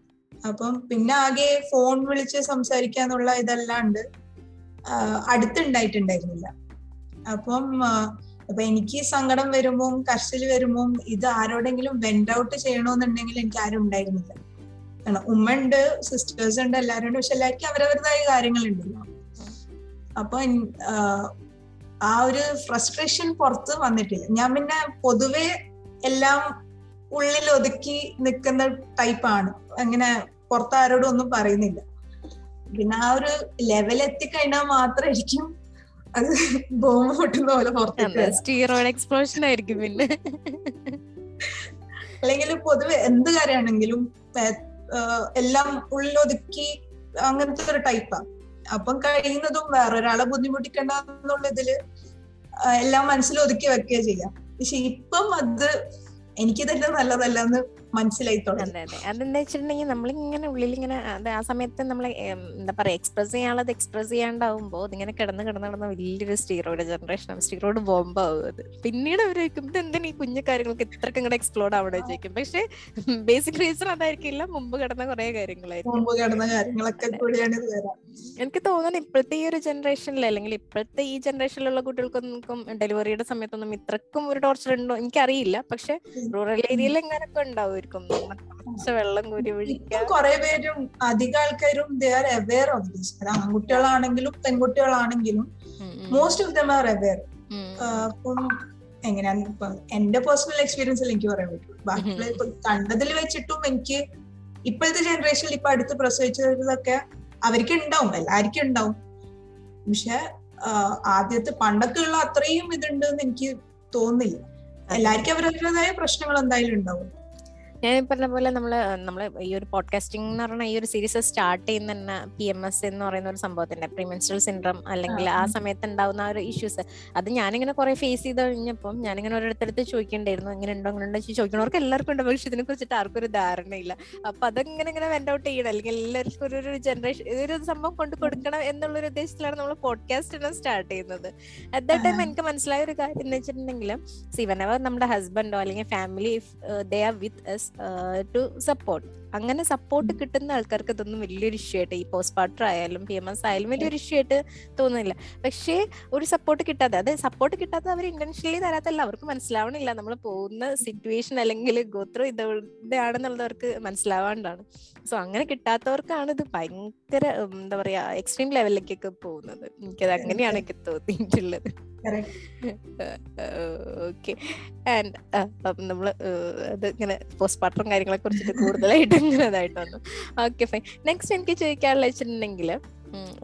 S2: അപ്പം പിന്നെ ആകെ ഫോൺ വിളിച്ച് സംസാരിക്കാന്നുള്ള ഇതല്ലാണ്ട് അടുത്തുണ്ടായിട്ടുണ്ടായിരുന്നില്ല. അപ്പം അപ്പൊ എനിക്ക് സങ്കടം വരുമ്പോൾ കരച്ചിൽ വരുമ്പോൾ ഇത് ആരോടെങ്കിലും വെൻഡ് ഔട്ട് ചെയ്യണമെന്നുണ്ടെങ്കിൽ എനിക്ക് ആരും ഉണ്ടായിരുന്നില്ല. കാരണം ഉമ്മ ഉണ്ട് സിസ്റ്റേഴ്സ് ഉണ്ട് എല്ലാവരും ഉണ്ട് പക്ഷെ എല്ലാവർക്കും അവരവരുടേതായ കാര്യങ്ങളുണ്ടല്ലോ. അപ്പൊ ആ ഒരു ഫ്രസ്ട്രേഷൻ പുറത്ത് വന്നിട്ടില്ല. ഞാൻ പിന്നെ പൊതുവെ എല്ലാം ഉള്ളിൽ ഒതുക്കി നിൽക്കുന്ന ടൈപ്പാണ് അങ്ങനെ പുറത്ത് ആരോടും ഒന്നും പറയുന്നില്ല. പിന്നെ ആ ഒരു ലെവൽ എത്തിക്കഴിഞ്ഞാൽ മാത്രമായിരിക്കും അത് ബോംബ് പൊട്ടുന്ന പോലെ പുറത്തേക്ക്
S1: സ്റ്റീറോയിഡ് എക്സ്പ്ലോഷൻ ആയിരിക്കും പിന്നെ.
S2: അല്ലെങ്കിൽ പൊതുവെ എന്ത് കാര്യമാണെങ്കിലും എല്ലാം ഉള്ളൊതുക്കി അങ്ങനത്തെ ഒരു ടൈപ്പാണ് അപ്പം കഴിയുന്നതും വേറൊരാളെ ഒരാളെ എന്നുള്ള ഇതിൽ എല്ലാം മനസ്സിൽ ഒതുക്കി വെക്കുകയും ചെയ്യാം. പക്ഷെ ഇപ്പം അത് എനിക്ക് തന്നെ നല്ലതല്ല എന്ന് മനസ്സിലായി തുടങ്ങി.
S1: അതെ അതെ. അതെന്താ വെച്ചിട്ടുണ്ടെങ്കിൽ നമ്മളിങ്ങനെ ഉള്ളിൽ ഇങ്ങനെ അത് ആ സമയത്ത് നമ്മൾ എന്താ പറയാ എക്സ്പ്രസ് ചെയ്യാനുള്ളത് എക്സ്പ്രസ് ചെയ്യാണ്ടാവുമ്പോ അതിങ്ങനെ കിടന്ന് കിടന്ന് കിടന്ന് വലിയൊരു സ്റ്റീറോയിഡ് ജനറേഷൻ സ്റ്റീറോയിഡ് ബോംബ് അത്. പിന്നീട് അവർ ഇത് എന്തിനാ ഈ കുഞ്ഞു കാര്യങ്ങൾക്ക് ഇത്രക്കും കൂടെ എക്സ്പ്ലോർഡ് ആവണം? ചോദിക്കും. പക്ഷെ ബേസിക് റീസൺ അതായിരിക്കില്ല. മുമ്പ് കിടന്ന കുറെ കാര്യങ്ങളായിരിക്കും.
S2: മുമ്പ് കിടന്ന കാര്യങ്ങളൊക്കെ കൂടിയാണ് ഇത് വരാം.
S1: എനിക്ക് തോന്നുന്നു ഇപ്പോഴത്തെ ഈ ഒരു ജനറേഷനിൽ അല്ലെങ്കിൽ ഇപ്പോഴത്തെ ഈ ജനറേഷനിലുള്ള കുട്ടികൾക്കൊന്നും ഡെലിവറിയുടെ സമയത്തൊന്നും ഇത്രക്കും ഒരു ടോർച്ചർ ഉണ്ടോ? എനിക്കറിയില്ല. പക്ഷെ റൂറൽ ഏരിയയിൽ എങ്ങനെയൊക്കെ ഉണ്ടാവുമായിരിക്കും കുറച്ച് വെള്ളം കോരി ഒഴിക്കാം
S2: കുറെ പേരും അധിക ആൾക്കാരും they R aware of this അത് ആൺകുട്ടികളാണെങ്കിലും പെൺകുട്ടികളാണെങ്കിലും most of them R aware. അപ്പം എങ്ങനെയാണ് ഇപ്പൊ എന്റെ പേഴ്സണൽ എക്സ്പീരിയൻസിൽ എനിക്ക് പറയാൻ പറ്റും. ബാക്കിയുള്ള ഇപ്പൊ കണ്ടതിൽ വെച്ചിട്ടും എനിക്ക് ഇപ്പോഴത്തെ ജനറേഷനിൽ ഇപ്പൊ അടുത്ത് പ്രസവിച്ചതൊക്കെ അവർക്ക് ഉണ്ടാവും എല്ലാവർക്കും ഉണ്ടാവും. പക്ഷെ ആദ്യത്തെ പണ്ടൊക്കെ ഉള്ള അത്രയും ഇതുണ്ട് എന്ന് എനിക്ക് തോന്നില്ല എല്ലാവർക്കും അവരവരുടേതായ പ്രശ്നങ്ങൾ എന്തായാലും ഉണ്ടാവും.
S1: ഞാൻ പറഞ്ഞ പോലെ നമ്മൾ നമ്മൾ ഈ ഒരു പോഡ്കാസ്റ്റിംഗ് എന്ന് പറഞ്ഞ ഈ ഒരു സീരീസ് സ്റ്റാർട്ട് ചെയ്യുന്ന തന്നെ പി എം എസ് എന്ന് പറയുന്ന ഒരു സംഭവത്തിന്റെ പ്രീമെൻസ്ട്രൽ സിൻഡ്രം അല്ലെങ്കിൽ ആ. സമയത്ത് ഉണ്ടാവുന്ന ആ ഒരു ഇഷ്യൂസ് അത് ഞാനിങ്ങനെ കുറെ ഫേസ് ചെയ്ത് കഴിഞ്ഞപ്പം ഞാനിങ്ങനെ ഓരോരുത്തരടുത്ത് ചോദിക്കണ്ടായിരുന്നു. ഇങ്ങനെ ഉണ്ടോ അങ്ങനെ ഉണ്ടോ ചോദിക്കണവർക്ക് എല്ലാവർക്കും ഉണ്ട്? പക്ഷെ ഇതിനെ കുറിച്ചിട്ട് ആർക്കും ഒരു ധാരണയില്ല. അപ്പൊ അതങ്ങനെ ഇങ്ങനെ വെന്റ് ഔട്ട് ചെയ്യണം. അല്ലെങ്കിൽ എല്ലാവർക്കും ഒരു ഒരു ജനറേഷൻ ഇതൊരു സംഭവം കൊണ്ട് കൊടുക്കണം എന്നുള്ള ഒരു ഉദ്ദേശത്തിലാണ് നമ്മൾ പോഡ്കാസ്റ്റ് സ്റ്റാർട്ട് ചെയ്യുന്നത്. അറ്റ് ദ ടൈം എനിക്ക് മനസ്സിലായ ഒരു കാര്യം എന്ന് വെച്ചിട്ടുണ്ടെങ്കിൽ സിവനവർ നമ്മുടെ ഹസ്ബൻഡോ അല്ലെങ്കിൽ family they are with S to support അങ്ങനെ സപ്പോർട്ട് കിട്ടുന്ന ആൾക്കാർക്ക് ഇതൊന്നും വലിയൊരു ഇഷ്യൂ ആയിട്ട് ഈ പോസ്റ്റ് പാർട്ടർ ആയാലും പി എം എസ് ആയാലും വലിയൊരു ഇഷ്യൂ ആയിട്ട് തോന്നുന്നില്ല. പക്ഷേ ഒരു സപ്പോർട്ട് കിട്ടാതെ അത് സപ്പോർട്ട് കിട്ടാതെ അവർ ഇന്റൻഷ്യലി തരാത്തല്ല അവർക്ക് മനസ്സിലാവണില്ല. നമ്മൾ പോകുന്ന സിറ്റുവേഷൻ അല്ലെങ്കിൽ ഗോത്രം ഇത് ഇതാണെന്നുള്ളത് അവർക്ക് മനസ്സിലാവാണ്ടാണ്. സോ അങ്ങനെ കിട്ടാത്തവർക്കാണ് ഇത് ഭയങ്കര എന്താ പറയാ എക്സ്ട്രീം ലെവലിലേക്കൊക്കെ പോകുന്നത്. എനിക്കത് അങ്ങനെയാണ് എനിക്ക് തോന്നിയിട്ടുള്ളത്. ഓക്കെ [LAUGHS] ആൻഡ് നമ്മൾ അത് ഇങ്ങനെ പോസ്റ്റ് പാർട്ടറും കാര്യങ്ങളെ കുറിച്ചിട്ട് കൂടുതലായിട്ട് ഇങ്ങനെ ഇതായിട്ട് വന്നു ഓക്കെ ഫൈൻ നെക്സ്റ്റ് എനിക്ക് ചോദിക്കാനുള്ള വെച്ചിട്ടുണ്ടെങ്കിൽ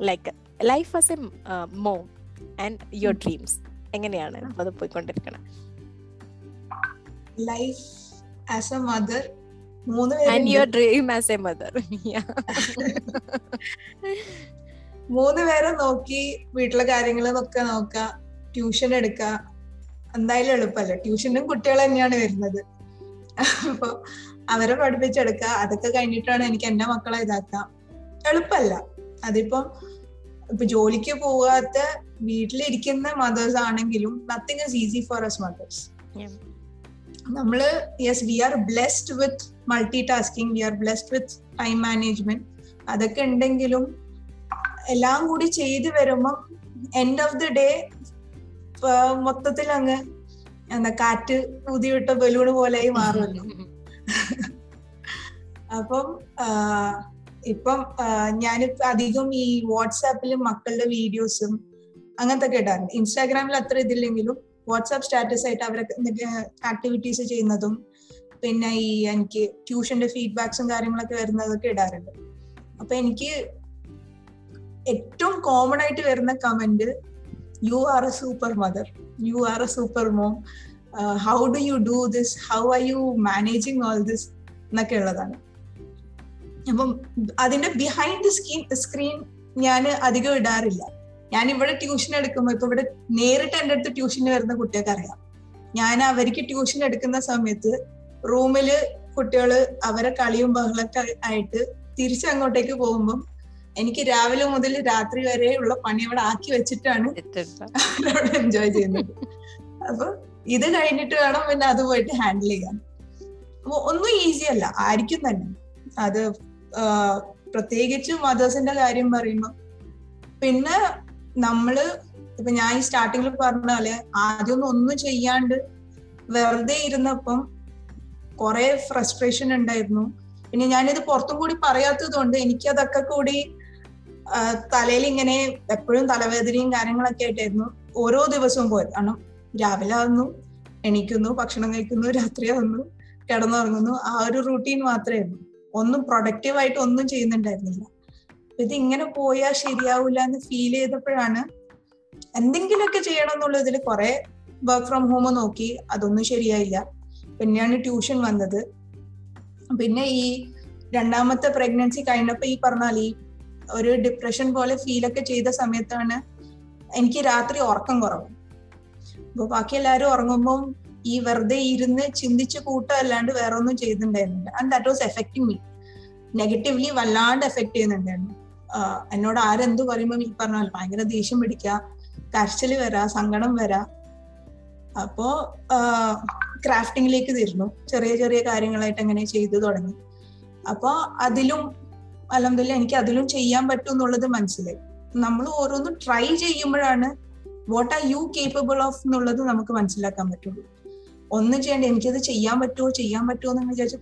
S1: like life as a mom and your dreams എങ്ങനെയാണ് അത് പോയിക്കൊണ്ടിരിക്കണം?
S2: ലൈഫ് ആസ് എ മദർ മൂന്ന്
S1: and your dream as a mother
S2: മൂന്ന് പേരെ നോക്കി വീട്ടിലെ കാര്യങ്ങളൊക്കെ നോക്ക ട്യൂഷൻ എടുക്ക എന്തായാലും എളുപ്പമല്ല? ട്യൂഷനും കുട്ടികൾ തന്നെയാണ് വരുന്നത്. അപ്പൊ അവരെ പഠിപ്പിച്ചെടുക്കുക അതൊക്കെ കഴിഞ്ഞിട്ടാണ് എനിക്ക് എന്റെ മക്കളെ ഇതാക്കാം. എളുപ്പമല്ല അതിപ്പം ഇപ്പൊ ജോലിക്ക് പോകാത്ത വീട്ടിലിരിക്കുന്ന മദേഴ്സ് ആണെങ്കിലും nothing is easy for us mothers. നമ്മൾ yes we are blessed with multitasking we are blessed with time management അതൊക്കെ ഉണ്ടെങ്കിലും എല്ലാം കൂടി ചെയ്തു വരുമ്പം എൻഡ് ഓഫ് ദി ഡേ മൊത്തത്തിൽ അങ്ങ് എന്താ കാറ്റ് ഊതിവിട്ട ബലൂണ് പോലെയായി മാറുമല്ലോ. [LAUGHS] അപ്പം ഇപ്പം ഞാൻ അധികം ഈ വാട്സാപ്പിൽ മക്കളുടെ വീഡിയോസും അങ്ങനത്തെ ഇടാറുണ്ട്. ഇൻസ്റ്റാഗ്രാമിൽ അത്ര ഇതില്ലെങ്കിലും വാട്സാപ്പ് സ്റ്റാറ്റസ് ആയിട്ട് അവരൊക്കെ ആക്ടിവിറ്റീസ് ചെയ്യുന്നതും പിന്നെ ഈ എനിക്ക് ട്യൂഷന്റെ ഫീഡ്ബാക്സും കാര്യങ്ങളൊക്കെ വരുന്നതൊക്കെ ഇടാറുണ്ട്. അപ്പൊ എനിക്ക് ഏറ്റവും കോമൺ ആയിട്ട് വരുന്ന comment you are a super mother you are a super mom how do you do this how are you managing all this എന്നൊക്കെ ഉള്ളതാണ്. അപ്പം അതിന്റെ ബിഹൈൻഡ് ദി സ്ക്രീൻ സ്ക്രീൻ ഞാൻ അധികം ഇടാറില്ല. ഞാൻ ഇവിടെ ട്യൂഷൻ എടുക്കുമ്പോൾ ഇപ്പൊ ഇവിടെ നേരിട്ട് എന്റെ അടുത്ത് ട്യൂഷന് വരുന്ന കുട്ടികൾക്ക് അറിയാം. ഞാൻ അവർക്ക് ട്യൂഷൻ എടുക്കുന്ന സമയത്ത് റൂമിൽ കുട്ടികൾ അവരെ കളിയും ബഹളൊക്കെ ആയിട്ട് തിരിച്ചങ്ങോട്ടേക്ക് പോകുമ്പം എനിക്ക് രാവിലെ മുതൽ രാത്രി വരെ ഉള്ള പണി അവിടെ ആക്കി വെച്ചിട്ടാണ് [LAUGHS] അവിടെ എൻജോയ് ചെയ്യുന്നത്. അപ്പൊ ഇത് കഴിഞ്ഞിട്ട് വേണം പിന്നെ അത് പോയിട്ട് ഹാൻഡിൽ ചെയ്യാൻ. ഒന്നും ഈസി അല്ല. ആയിരിക്കും തന്നെ. അത് പ്രത്യേകിച്ച് മദേഴ്സിന്റെ കാര്യം പറയുമ്പോൾ പിന്നെ നമ്മൾ ഇപ്പൊ ഞാൻ ഈ സ്റ്റാർട്ടിങ്ങിൽ പറഞ്ഞ പോലെ ആദ്യമൊന്നും ഒന്നും ചെയ്യാണ്ട് വെറുതെ ഇരുന്നപ്പം കുറെ ഫ്രസ്ട്രേഷൻ ഉണ്ടായിരുന്നു. പിന്നെ ഞാനിത് പുറത്തും കൂടി പറയാത്തത് കൊണ്ട് എനിക്കതൊക്കെ കൂടി തലയിൽ ഇങ്ങനെ എപ്പോഴും തലവേദനയും കാര്യങ്ങളൊക്കെ ആയിട്ടായിരുന്നു ഓരോ ദിവസവും പോയത്. കാരണം രാവിലെ ആകുന്നു എണീക്കുന്നു ഭക്ഷണം കഴിക്കുന്നു രാത്രി ആകുന്നു കിടന്നുറങ്ങുന്നു. ആ ഒരു റൂട്ടീൻ മാത്രമേ ഉള്ളൂ. ഒന്നും പ്രൊഡക്റ്റീവ് ആയിട്ട് ഒന്നും ചെയ്യുന്നുണ്ടായിരുന്നില്ല. ഇത് ഇങ്ങനെ പോയാൽ ശരിയാവില്ല എന്ന് ഫീൽ ചെയ്തപ്പോഴാണ് എന്തെങ്കിലുമൊക്കെ ചെയ്യണം എന്നുള്ള എന്നുള്ളതിൽ കുറെ വർക്ക് ഫ്രം ഹോം നോക്കി അതൊന്നും ശരിയായില്ല. പിന്നെയാണ് ട്യൂഷൻ വന്നത്. പിന്നെ ഈ രണ്ടാമത്തെ പ്രഗ്നൻസി കഴിഞ്ഞപ്പോ ഈ പറഞ്ഞാൽ ഈ ഒരു ഡിപ്രഷൻ പോലെ ഫീലൊക്കെ ചെയ്ത സമയത്താണ് എനിക്ക് രാത്രി ഉറക്കം കുറവ്. അപ്പൊ ബാക്കി എല്ലാവരും ഉറങ്ങുമ്പോൾ ഈ വെറുതെ ഇരുന്ന് ചിന്തിച്ച് കൂട്ടല്ലാണ്ട് വേറെ ഒന്നും ചെയ്തിട്ടുണ്ടായിരുന്നില്ല. And that was affecting me negatively വല്ലാണ്ട് എഫക്ട് ചെയ്യുന്നുണ്ടായിരുന്നു. എന്നോട് ആരെന്ത് പറയുമ്പോൾ ഈ പറഞ്ഞ പോലെ ഭയങ്കര ദേഷ്യം പിടിക്കുക കരച്ചിൽ വരാ സങ്കടം വരാ. അപ്പോ ക്രാഫ്റ്റിംഗിലേക്ക് തിരിഞ്ഞു ചെറിയ ചെറിയ കാര്യങ്ങളായിട്ട് അങ്ങനെ ചെയ്തു തുടങ്ങി. അപ്പൊ അതിലും അലഹമില്ല എനിക്ക് അതിലും ചെയ്യാൻ പറ്റും എന്നുള്ളത് മനസ്സിലായി. നമ്മൾ ഓരോന്നും ട്രൈ ചെയ്യുമ്പോഴാണ് what are you capable of എന്നുള്ളത് നമുക്ക് മനസ്സിലാക്കാൻ പറ്റുള്ളൂ. ഒന്നും ചെയ്യേണ്ട എനിക്കത് ചെയ്യാൻ പറ്റുമോ ചെയ്യാൻ പറ്റുമോ എന്ന് വിചാരിച്ച്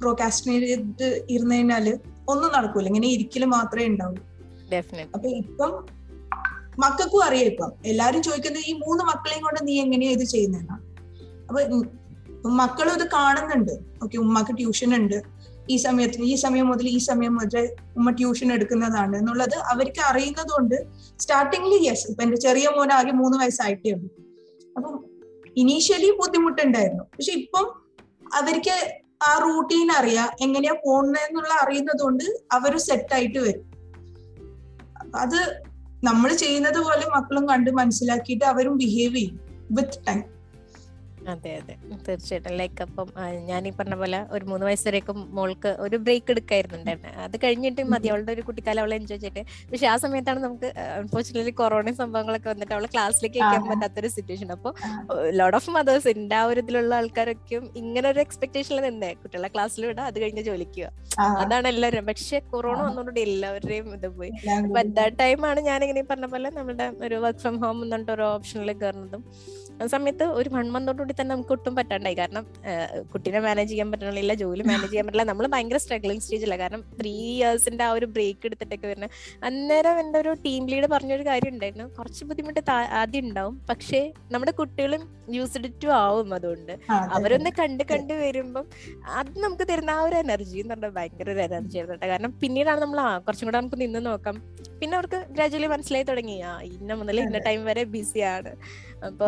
S2: പ്രോകാസ്റ്റിനേറ്റ് ചെയ്ത് ഒന്നും നടക്കൂല. ഇങ്ങനെ ഇരിക്കൽ മാത്രമേ ഉണ്ടാവൂ അപ്പൊ ഇപ്പം മക്കൾക്കും അറിയാം ഇപ്പം. എല്ലാരും ചോദിക്കുന്നത് ഈ മൂന്ന് മക്കളെയും കൊണ്ട് നീ എങ്ങനെയാ ഇത് ചെയ്യുന്നതെന്നാണ് അപ്പൊ മക്കളും ഇത് കാണുന്നുണ്ട്. ഓക്കെ ഉമ്മക്ക് ട്യൂഷൻ ഉണ്ട് ഈ സമയത്ത് ഈ സമയം മുതൽ ഈ സമയം മുതൽ ഉമ്മ ട്യൂഷൻ എടുക്കുന്നതാണ് എന്നുള്ളത് അവർക്ക് അറിയുന്നത് കൊണ്ട് സ്റ്റാർട്ടിങ്ങിൽ യെസ് ഇപ്പൊ എന്റെ ചെറിയ മോൻ ആകെ മൂന്ന് വയസ്സായിട്ടേ ഉള്ളൂ. അപ്പം ഇനീഷ്യലി ബുദ്ധിമുട്ടുണ്ടായിരുന്നു. പക്ഷെ ഇപ്പം അവർക്ക് ആ റൂട്ടീൻ അറിയാം എങ്ങനെയാ പോണെന്നുള്ള അറിയുന്നത് കൊണ്ട് അവർ സെറ്റായിട്ട് വരും. അത് നമ്മൾ ചെയ്യുന്നത് പോലെ മക്കളും കണ്ട് മനസ്സിലാക്കിയിട്ട് അവരും ബിഹേവ് ചെയ്യും വിത്ത് ടൈം
S1: അതെ അതെ. തീർച്ചയായിട്ടും. ലൈക്ക് അപ്പം ഞാൻ ഈ പറഞ്ഞ പോലെ ഒരു മൂന്ന് വയസ്സ് വരെയൊക്കെ മോൾക്ക് ഒരു ബ്രേക്ക് എടുക്കായിരുന്നുണ്ടായിരുന്നു. അത് കഴിഞ്ഞിട്ട് മതി. അവളുടെ ഒരു കുട്ടിക്കാലം അവളെ എൻജോയ് ചെയ്തിട്ട്. പക്ഷെ ആ സമയത്താണ് നമുക്ക് അൺഫോർച്ചുനേറ്റ്ലി കൊറോണ സംഭവങ്ങളൊക്കെ വന്നിട്ട് അവളെ ക്ലാസ്സിലേക്ക്
S2: ആ.
S1: പറ്റാത്തൊരു സിറ്റുവേഷൻ അപ്പൊ
S2: ലോട്ട്
S1: ലോഡ് ഓഫ് മദേഴ്സ് എന്റെ ആ ഒരു ഇതിലുള്ള ആൾക്കാരൊക്കെയും ഇങ്ങനെ ഒരു എക്സ്പെക്ടേഷനിൽ നിന്നേ. കുട്ടികളെ ക്ലാസ്സിൽ വിടാം അത് കഴിഞ്ഞ് ജോലിക്ക് പോവാ അതാണ് എല്ലാവരും. പക്ഷെ കൊറോണ വന്നുകൊണ്ട് എല്ലാവരുടെയും ഇത് പോയി. അപ്പൊ അറ്റ് ദാറ്റ് ടൈമാണ് ഞാൻ ഇങ്ങനെ പറഞ്ഞ പോലെ നമ്മുടെ ഒരു വർക്ക് ഫ്രം ഹോം എന്നിട്ട് ഒരു ഓപ്ഷനിൽ കയറുന്നതും ആ സമയത്ത് ഒരു വൺ മന്തോടുകൂടി തന്നെ നമുക്ക് ഒട്ടും പറ്റാണ്ടായി. കാരണം കുട്ടീനെ മാനേജ് ചെയ്യാൻ പറ്റണില്ല ജോലി മാനേജ് ചെയ്യാൻ പറ്റില്ല നമ്മൾ ഭയങ്കര സ്ട്രഗ്ലിംഗ് സ്റ്റേജില്ല കാരണം ത്രീ ഇയേഴ്സിന്റെ ആ ഒരു ബ്രേക്ക് എടുത്തിട്ടൊക്കെ വരുന്നത് അന്നേരം എന്റെ ഒരു ടീം ലീഡ് പറഞ്ഞൊരു കാര്യം ഉണ്ടായിരുന്നു. കുറച്ച് ബുദ്ധിമുട്ട് ആദ്യം ഉണ്ടാവും. പക്ഷേ നമ്മുടെ കുട്ടികളും യൂസ്ഡ് ടു ആവും അതുകൊണ്ട്. അവരൊന്ന് കണ്ട് കണ്ട് വരുമ്പം അത് നമുക്ക് തരുന്ന ആ ഒരു എനർജി എന്ന് പറഞ്ഞാൽ ഭയങ്കര ഒരു എനർജി ആയിരുന്നു കേട്ടോ. കാരണം പിന്നീടാണ് നമ്മൾ ആ കുറച്ചും കൂടെ നമുക്ക് നിന്ന് നോക്കാം. പിന്നെ അവർക്ക് ഗ്രാജുവലി മനസ്സിലായി തുടങ്ങി. ആ ഇന്ന മുതൽ ഇന്ന ടൈം വരെ ബിസിയാണ് അപ്പൊ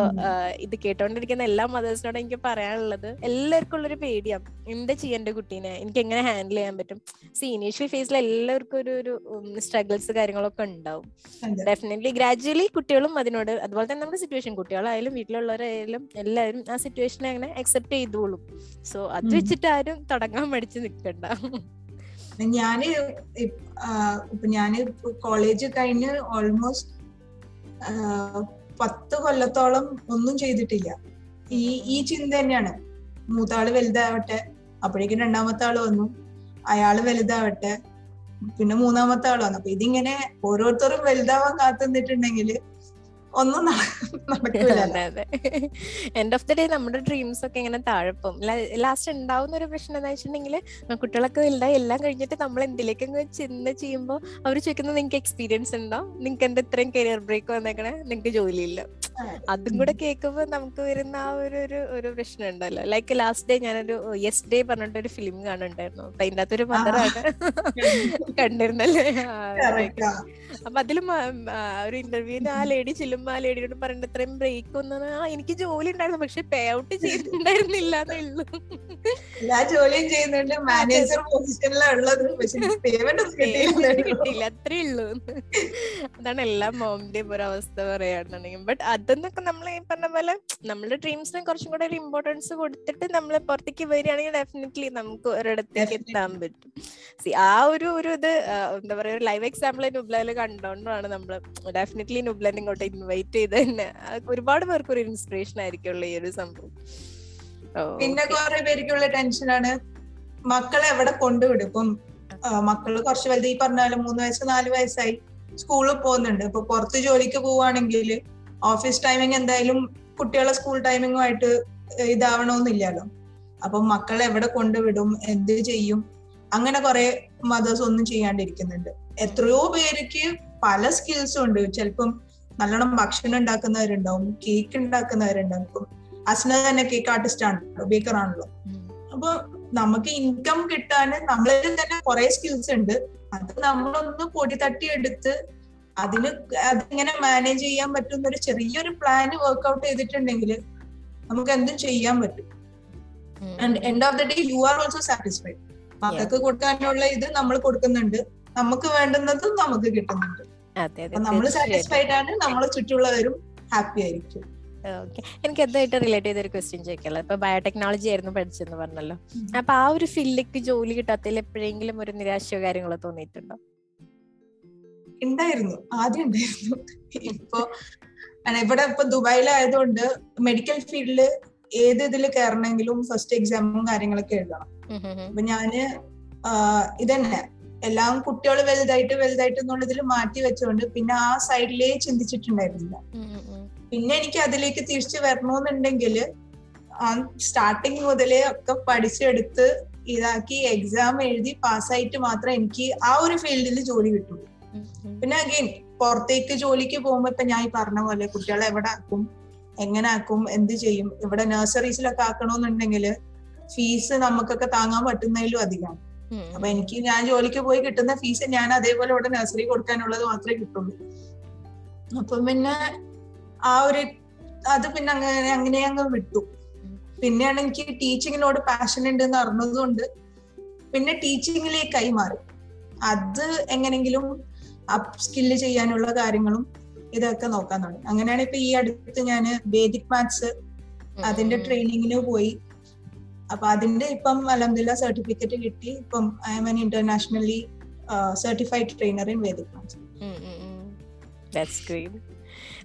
S1: ഇത് കേട്ടോണ്ടിരിക്കുന്ന എല്ലാ മദേഴ്സിനോടും എനിക്ക് പറയാനുള്ളത് എല്ലാവർക്കും ഉള്ളൊരു പേടിയാണ് എന്താ ചെയ്യാൻ എന്റെ കുട്ടീനെ? എനിക്ക് എങ്ങനെ ഹാൻഡിൽ ചെയ്യാൻ പറ്റും? സി ഇനീഷ്യൽ ഫേസിൽ എല്ലാവർക്കും ഒരു ഒരു സ്ട്രഗിൾസ് കാര്യങ്ങളൊക്കെ ഉണ്ടാവും. ഡെഫിനറ്റ്ലി ഗ്രാജുവലി കുട്ടികളും അതിനോട് അതുപോലെ തന്നെ നമ്മുടെ സിറ്റുവേഷൻ കുട്ടികളായാലും വീട്ടിലുള്ളവരായാലും എല്ലാവരും ആ സിറ്റുവേഷനെ അങ്ങനെ അക്സെപ്റ്റ് ചെയ്തോളും. സോ അത്. വെച്ചിട്ട് ആരും തുടങ്ങാൻ മടിച്ച് നിൽക്കണ്ട
S2: ഞാൻ ഞാൻ കോളേജ് കഴിഞ്ഞ് ഓൾമോസ്റ്റ് പത്ത് കൊല്ലത്തോളം ഒന്നും ചെയ്തിട്ടില്ല. ഈ ഈ ചിന്ത തന്നെയാണ്. മൂത്താൾ വലുതാവട്ടെ അപ്പോഴേക്കും രണ്ടാമത്തെ ആൾ വന്നു. അയാൾ വലുതാവട്ടെ പിന്നെ മൂന്നാമത്തെ ആൾ വന്നു. അപ്പൊ ഇതിങ്ങനെ ഓരോരുത്തരും വലുതാവാൻ കാത്തു നിന്നിട്ടുണ്ടെങ്കിൽ ഒന്നും
S1: എൻഡ് ഓഫ് ദി ഡേ നമ്മുടെ ഡ്രീംസ് ഒക്കെ ഇങ്ങനെ താഴെപ്പം ലാസ്റ്റ് ഉണ്ടാവുന്ന ഒരു പ്രശ്നം എന്താ വെച്ചിട്ടുണ്ടെങ്കിൽ കുട്ടികളൊക്കെ വലുതായി എല്ലാം കഴിഞ്ഞിട്ട് നമ്മൾ എന്തിലേക്കും ചിന്ത ചെയ്യുമ്പോൾ അവർ ചോദിക്കുന്നത് നിങ്ങൾക്ക് എക്സ്പീരിയൻസ് ഉണ്ടോ? നിങ്ങൾക്ക് എന്താ ഇത്രയും കരിയർ ബ്രേക്ക് വന്നേക്കണേ? നിങ്ങൾക്ക് ജോലിയില്ല. [LAUGHS] അതും കൂടെ കേൾക്കുമ്പോൾ നമുക്ക് വരുന്ന ആ ഒരു ഒരു ഒരു പ്രശ്നം ഉണ്ടല്ലോ ലൈക്ക് ലാസ്റ്റ് ഡേ ഞാനൊരു യെസ് ഡേ പറഞ്ഞിട്ട് ഒരു ഫിലിം കാണുന്നുണ്ടായിരുന്നു. അപ്പൊ അതിന്റെ അകത്തൊരു മദറാണ് [LAUGHS] കണ്ടിരുന്നല്ലേ? അപ്പൊ അതിലും ഒരു ഇന്റർവ്യൂവിന് ആ ലേഡി ചെല്ലുമ്പോ ആ ലേഡിയോട് പറഞ്ഞിട്ട് ഇത്രയും ബ്രേക്ക് ഒന്നും ആ എനിക്ക് ജോലി ഉണ്ടായിരുന്നു പക്ഷെ പേ ഔട്ട് ചെയ്തിട്ടുണ്ടായിരുന്നില്ല [LAUGHS] എന്നേ ഉള്ളൂ.
S2: എല്ലാ ജോലിയും ചെയ്യുന്നുണ്ട്. മാനേജർ കിട്ടിയില്ല
S1: അത്രേ ഉള്ളൂ. അതാണ് എല്ലാ മോമിന്റെയും ഒരു അവസ്ഥ പറയാണെന്നുണ്ടെങ്കിൽ. ബട്ട് അതെന്നൊക്കെ നമ്മൾ ഈ പറഞ്ഞ പോലെ നമ്മുടെ ഡ്രീംസിന് കുറച്ചും കൂടെ ഒരു ഇമ്പോർട്ടൻസ് കൊടുത്തിട്ട് നമ്മൾ പുറത്തേക്ക് വരികയാണെങ്കിൽ ഡെഫിനറ്റ്ലി നമുക്ക് ഒരിടത്തേക്ക്. എത്താൻ പറ്റും. സി ആ ഒരു ഒരു ഇത് എന്താ പറയാ ഒരു ലൈവ് എക്സാമ്പിൾ നുബ്ലയിൽ കണ്ടോണ്ടാണ് നമ്മൾ ഡെഫിനറ്റ്ലി നുബ്ലനെ ഇങ്ങോട്ട് ഇൻവൈറ്റ് ചെയ്ത് തന്നെ. ഒരുപാട് പേർക്ക് ഒരു ഇൻസ്പിറേഷൻ ആയിരിക്കുള്ളൂ ഈ ഒരു സംഭവം.
S2: പിന്നെ. കുറെ പേർക്കുള്ള ടെൻഷനാണ് മക്കളെ എവിടെ കൊണ്ടുവിടും? ഇപ്പം മക്കൾ കുറച്ച് വലുത് ഈ പറഞ്ഞാലും മൂന്ന് വയസ്സ് നാല് വയസ്സായി. സ്കൂളിൽ പോകുന്നുണ്ട്. ഇപ്പൊ പുറത്ത് ജോലിക്ക് പോവാണെങ്കിൽ ഓഫീസ് ടൈമിംഗ് എന്തായാലും കുട്ടികളെ സ്കൂൾ ടൈമിങ്ങുമായിട്ട് ഇതാവണമെന്നില്ലല്ലോ അപ്പൊ മക്കളെ എവിടെ കൊണ്ടുവിടും എന്ത് ചെയ്യും? അങ്ങനെ കുറെ മദേഴ്സ് ഒന്നും ചെയ്യാണ്ടിരിക്കുന്നുണ്ട്. എത്രയോ പേർക്ക് പല സ്കിൽസും ഉണ്ട്. ചിലപ്പം നല്ലോണം ഭക്ഷണം ഉണ്ടാക്കുന്നവരുണ്ടാവും കേക്ക് ഉണ്ടാക്കുന്നവരുണ്ടാവും. അസ്ന തന്നെ കേക്ക് ആർട്ടിസ്റ്റ് ആണല്ലോ ബേക്കർ ആണല്ലോ. അപ്പൊ നമുക്ക് ഇൻകം കിട്ടാൻ നമ്മളിൽ തന്നെ കുറെ സ്കിൽസ് ഉണ്ട്. അത് നമ്മളൊന്ന് പൊടി തട്ടിയെടുത്ത് അതിന് അതിങ്ങനെ മാനേജ് ചെയ്യാൻ പറ്റുന്ന ഒരു ചെറിയൊരു പ്ലാൻ വർക്ക്ഔട്ട് ചെയ്തിട്ടുണ്ടെങ്കിൽ നമുക്ക് എന്തും ചെയ്യാൻ പറ്റും. And end of the day you are also satisfied മക്കൾക്ക് കൊടുക്കാനുള്ള ഇത് നമ്മൾ കൊടുക്കുന്നുണ്ട്. നമുക്ക് വേണ്ടുന്നതും നമുക്ക് കിട്ടുന്നുണ്ട്. നമ്മൾ സാറ്റിസ്ഫൈഡ് ആണ്. നമ്മളെ ചുറ്റുള്ളവരും ഹാപ്പി ആയിരിക്കും.
S1: ഓക്കെ എനിക്ക് എന്തായിട്ട് റിലേറ്റ് ചെയ്ത ഒരു ക്വസ്റ്റ്യൻ ചോദിക്കാനുള്ളത്? ഇപ്പൊ ബയോടെക്നോളജി ആയിരുന്നു പഠിച്ചെന്ന് പറഞ്ഞല്ലോ. അപ്പൊ ആ ഒരു ഫീൽഡിലേക്ക് ജോലി കിട്ടാത്തതിൽ എപ്പോഴെങ്കിലും ഒരു നിരാശയോ കാര്യങ്ങളോ തോന്നിയിട്ടുണ്ടോ?
S2: ഉണ്ടായിരുന്നു ആദ്യം ഉണ്ടായിരുന്നു ഇപ്പോ ഇവിടെ ഇപ്പൊ ദുബായിലായതുകൊണ്ട് മെഡിക്കൽ ഫീൽഡിൽ ഏത് ഇതിൽ കയറണമെങ്കിലും ഫസ്റ്റ് എക്സാമും കാര്യങ്ങളൊക്കെ എഴുതണം. അപ്പൊ ഞാൻ ഇതന്നെ എല്ലാം കുട്ടികൾ വലുതായിട്ട് വലുതായിട്ട് എന്നുള്ളതിൽ മാറ്റി വെച്ചുകൊണ്ട് പിന്നെ ആ സൈഡിലേ ചിന്തിച്ചിട്ടുണ്ടായിരുന്നില്ല. പിന്നെ എനിക്ക് അതിലേക്ക് തിരിച്ചു വരണമെന്നുണ്ടെങ്കിൽ സ്റ്റാർട്ടിങ് മുതലേ ഒക്കെ പഠിച്ചെടുത്ത് ഇതാക്കി എക്സാം എഴുതി പാസ്സായിട്ട് മാത്രം എനിക്ക് ആ ഒരു ഫീൽഡിൽ ജോലി കിട്ടുള്ളൂ. പിന്നെ അഗെയിൻ പുറത്തേക്ക് ജോലിക്ക് പോകുമ്പോ ഇപ്പൊ ഞാൻ ഈ പറഞ്ഞ പോലെ കുട്ടികളെ എവിടെ ആക്കും എങ്ങനെ ആക്കും എന്ത് ചെയ്യും ഇവിടെ നഴ്സറീസിലൊക്കെ ആക്കണമെന്നുണ്ടെങ്കിൽ ഫീസ് നമുക്കൊക്കെ താങ്ങാൻ പറ്റുന്നതിലും അധികമാണ്. അപ്പൊ എനിക്ക് ഞാൻ ജോലിക്ക് പോയി കിട്ടുന്ന ഫീസ് ഞാൻ അതേപോലെ ഇവിടെ നഴ്സറി കൊടുക്കാനുള്ളത് മാത്രമേ കിട്ടുള്ളൂ. അപ്പം പിന്നെ ആ ഒരു അത് പിന്നെ അങ്ങനെ അങ്ങനെ അങ്ങ് വിട്ടു. പിന്നെയാണ് എനിക്ക് ടീച്ചിങ്ങിനോട് പാഷൻ ഉണ്ട് എന്ന് അറിഞ്ഞതുകൊണ്ട് പിന്നെ ടീച്ചിങ്ങിലേക്കായി കൈമാറി അത് എങ്ങനെങ്കിലും അപ് സ്കില്ല് ചെയ്യാനുള്ള കാര്യങ്ങളും ഇതൊക്കെ നോക്കാൻ തുടങ്ങി. അങ്ങനെയാണ് ഇപ്പൊ ഈ അടുത്ത് ഞാൻ വേദിക് മാത്സ് അതിന്റെ. ട്രെയിനിങ്ങിന് പോയി. അപ്പൊ അതിന്റെ ഇപ്പം അലഹമില്ല സർട്ടിഫിക്കറ്റ് കിട്ടി. ഇപ്പം I am an internationally certified trainer in Vedic maths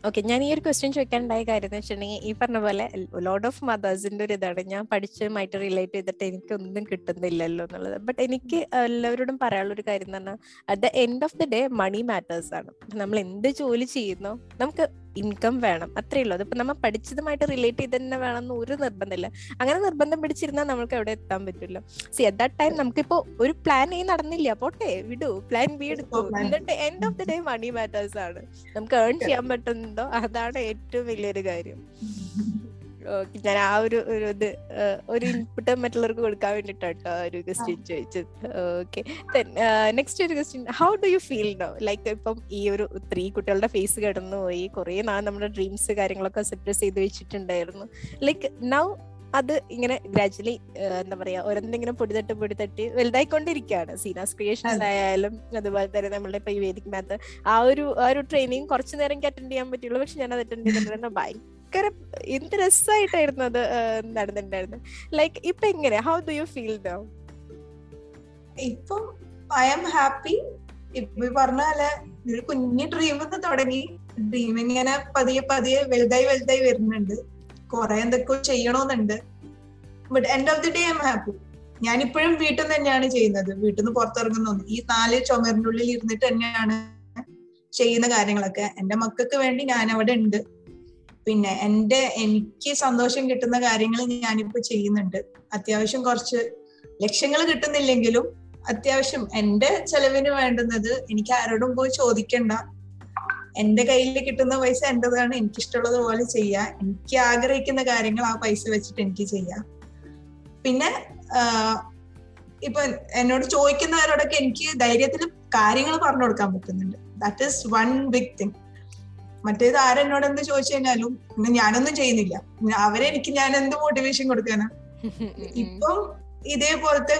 S1: okay ഞാൻ ഈ ഒരു ക്വസ്റ്റ്യൻ ചോദിക്കാനുണ്ടായ കാര്യം എന്ന് വെച്ചിട്ടുണ്ടെങ്കിൽ ഈ പറഞ്ഞ പോലെ ലോഡ് ഓഫ് മദേഴ്സിന്റെ ഒരു ഇതാണ്. ഞാൻ പഠിച്ചതുമായിട്ട് റിലേറ്റ് ചെയ്തിട്ട് എനിക്ക് ഒന്നും കിട്ടുന്നില്ലല്ലോ എന്നുള്ളത്. ബട്ട് എനിക്ക് എല്ലാവരോടും പറയാനുള്ള ഒരു കാര്യം എന്ന് പറഞ്ഞാൽ at the end of the day money matters ആണ്. നമ്മൾ എന്ത് ജോലി ചെയ്യുന്നോ നമുക്ക് ഇൻകം വേണം. അത്രേ ഉള്ളൂ. അതിപ്പോ നമ്മൾ പഠിച്ചതുമായിട്ട് റിലേറ്റ് ചെയ്ത് തന്നെ വേണമെന്ന് ഒരു നിർബന്ധമില്ല. അങ്ങനെ നിർബന്ധം പിടിച്ചിരുന്നാൽ നമുക്ക് എവിടെ എത്താൻ പറ്റില്ല. സി അറ്റ് ദാറ്റ് ടൈം നമുക്കിപ്പോ ഒരു പ്ലാൻ എ നടന്നില്ല. പോട്ടെ വിടൂ. പ്ലാൻ ബി എടുത്തു.
S2: plan.
S1: എന്നിട്ട് end of the day money matters ആണ്. നമുക്ക് ഏൺ ചെയ്യാൻ പറ്റുന്നുണ്ടോ അതാണ് ഏറ്റവും വലിയൊരു കാര്യം. ഓക്കെ ഞാൻ ആ ഒരു ഒരു ഇത് ഒരു ഇൻപുട്ട് മറ്റുള്ളവർക്ക് കൊടുക്കാൻ വേണ്ടിട്ടാട്ടോ ഒരു ക്വസ്റ്റ്യൻ ചോദിച്ചത്. ഓക്കെ നെക്സ്റ്റ് ഒരു question how do you feel no like ഇപ്പം ഈ ഒരു ത്രീ കുട്ടികളുടെ ഫേസ് കിടന്നു പോയി കുറെ നാൾ നമ്മുടെ ഡ്രീംസ് കാര്യങ്ങളൊക്കെ സപ്രസ് ചെയ്ത് വെച്ചിട്ടുണ്ടായിരുന്നു. ലൈക്ക് നൗ അത് ഇങ്ങനെ ഗ്രാജുവലി എന്താ പറയാ ഓരോന്നിങ്ങനെ പൊടിതട്ട് പൊടിതട്ടി വലുതായിക്കൊണ്ടിരിക്കുകയാണ് സീനാസ് ക്രിയേഷൻസ്. ആയാലും അതുപോലെ തന്നെ നമ്മളുടെ ഇപ്പൊ ഈ വേദിക് മാത്ത് ആ ഒരു ആ ഒരു ട്രെയിനിങ് കുറച്ചു നേരം എനിക്ക് അറ്റൻഡ് ചെയ്യാൻ പറ്റുള്ളൂ പക്ഷെ ഞാൻ അത് അറ്റൻഡ് ചെയ്തിട്ടുണ്ട് ഭയങ്കര എന്ത് രസമായിട്ടായിരുന്നു അത് നടന്നിട്ടുണ്ടായിരുന്നു. നടന്നിട്ടുണ്ടായിരുന്നത് ലൈക്ക് ഇപ്പൊ എങ്ങനെ? How do you feel though
S2: ഇപ്പം ഐ ആം ഹാപ്പി ഇപ്പൊ പറഞ്ഞ പോലെ ഒരു കുഞ്ഞു ഡ്രീം തുടങ്ങി. ഡ്രീം ഇങ്ങനെ പതിയെ പതിയെ വലുതായി വലുതായി വരുന്നുണ്ട്. കുറെ എന്തൊക്കെ ചെയ്യണമെന്നുണ്ട് but end of the day I am happy ഞാനിപ്പോഴും വീട്ടിൽ നിന്ന് തന്നെയാണ് ചെയ്യുന്നത്. വീട്ടിൽ നിന്ന് പുറത്തിറങ്ങുന്നൊന്നും ഈ നാല് ചുമരിനുള്ളിൽ ഇരുന്നിട്ട് തന്നെയാണ് ചെയ്യുന്ന കാര്യങ്ങളൊക്കെ. എന്റെ മക്കൾക്ക് വേണ്ടി ഞാൻ അവിടെ ഉണ്ട്. പിന്നെ എന്റെ എനിക്ക് സന്തോഷം കിട്ടുന്ന കാര്യങ്ങൾ ഞാനിപ്പോ ചെയ്യുന്നുണ്ട്. അത്യാവശ്യം കുറച്ച് ലക്ഷ്യങ്ങൾ കിട്ടുന്നില്ലെങ്കിലും അത്യാവശ്യം എന്റെ ചെലവിന് വേണ്ടുന്നത് എനിക്ക് ആരോടും പോയി ചോദിക്കണ്ട. എന്റെ കയ്യിൽ കിട്ടുന്ന പൈസ എന്റേതാണ് എനിക്ക് ഇഷ്ടമുള്ളത് പോലെ ചെയ്യാം. എനിക്ക് ആഗ്രഹിക്കുന്ന കാര്യങ്ങൾ ആ പൈസ വെച്ചിട്ട് എനിക്ക് ചെയ്യാം. പിന്നെ ഇപ്പൊ എന്നോട് ചോദിക്കുന്നവരോടൊക്കെ എനിക്ക് ധൈര്യത്തിൽ കാര്യങ്ങൾ പറഞ്ഞു കൊടുക്കാൻ പറ്റുന്നുണ്ട്. That is one big thing മറ്റേത് ആരെന്നോട് എന്ത് ചോദിച്ചു കഴിഞ്ഞാലും ഇന്ന് ഞാനൊന്നും ചെയ്യുന്നില്ല. അവരെ എനിക്ക് ഞാൻ എന്ത് മോട്ടിവേഷൻ കൊടുക്കാനാ? [LAUGHS] ഇപ്പം ഇതേപോലത്തെ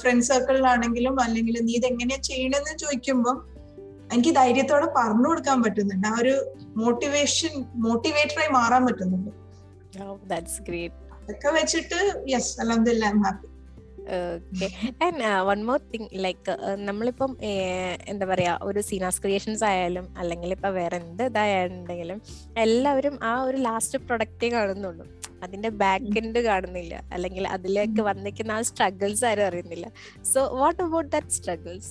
S2: ഫ്രണ്ട് സർക്കിളിലാണെങ്കിലും അല്ലെങ്കിൽ നീ ഇതെങ്ങനെയാ ചെയ്യണെന്ന് ചോദിക്കുമ്പോൾ എനിക്ക് ധൈര്യത്തോടെ പറഞ്ഞു കൊടുക്കാൻ പറ്റുന്നുണ്ട്. ആ ഒരു മോട്ടിവേഷൻ മോട്ടിവേറ്ററായി മാറാൻ പറ്റുന്നുണ്ട്.
S1: ഗ്രേറ്റ്
S2: അതൊക്കെ വെച്ചിട്ട് yes അലഹദില്ല I happy
S1: okay and one more thing like നമ്മളിപ്പം എന്താ പറയാ ഒരു സീനാസ് ക്രിയേഷൻസ് ആയാലും അല്ലെങ്കിൽ ഇപ്പൊ വേറെ എന്ത് ഇതായാലുണ്ടെങ്കിലും എല്ലാവരും ആ ഒരു ലാസ്റ്റ് പ്രൊഡക്റ്റേ കാണുന്നുള്ളൂ. അതിന്റെ ബാക്ക് എൻഡ് കാണുന്നില്ല. അല്ലെങ്കിൽ അതിലേക്ക് വന്നിരിക്കുന്ന ആ സ്ട്രഗിൾസ് ആരും അറിയുന്നില്ല. So what about that struggles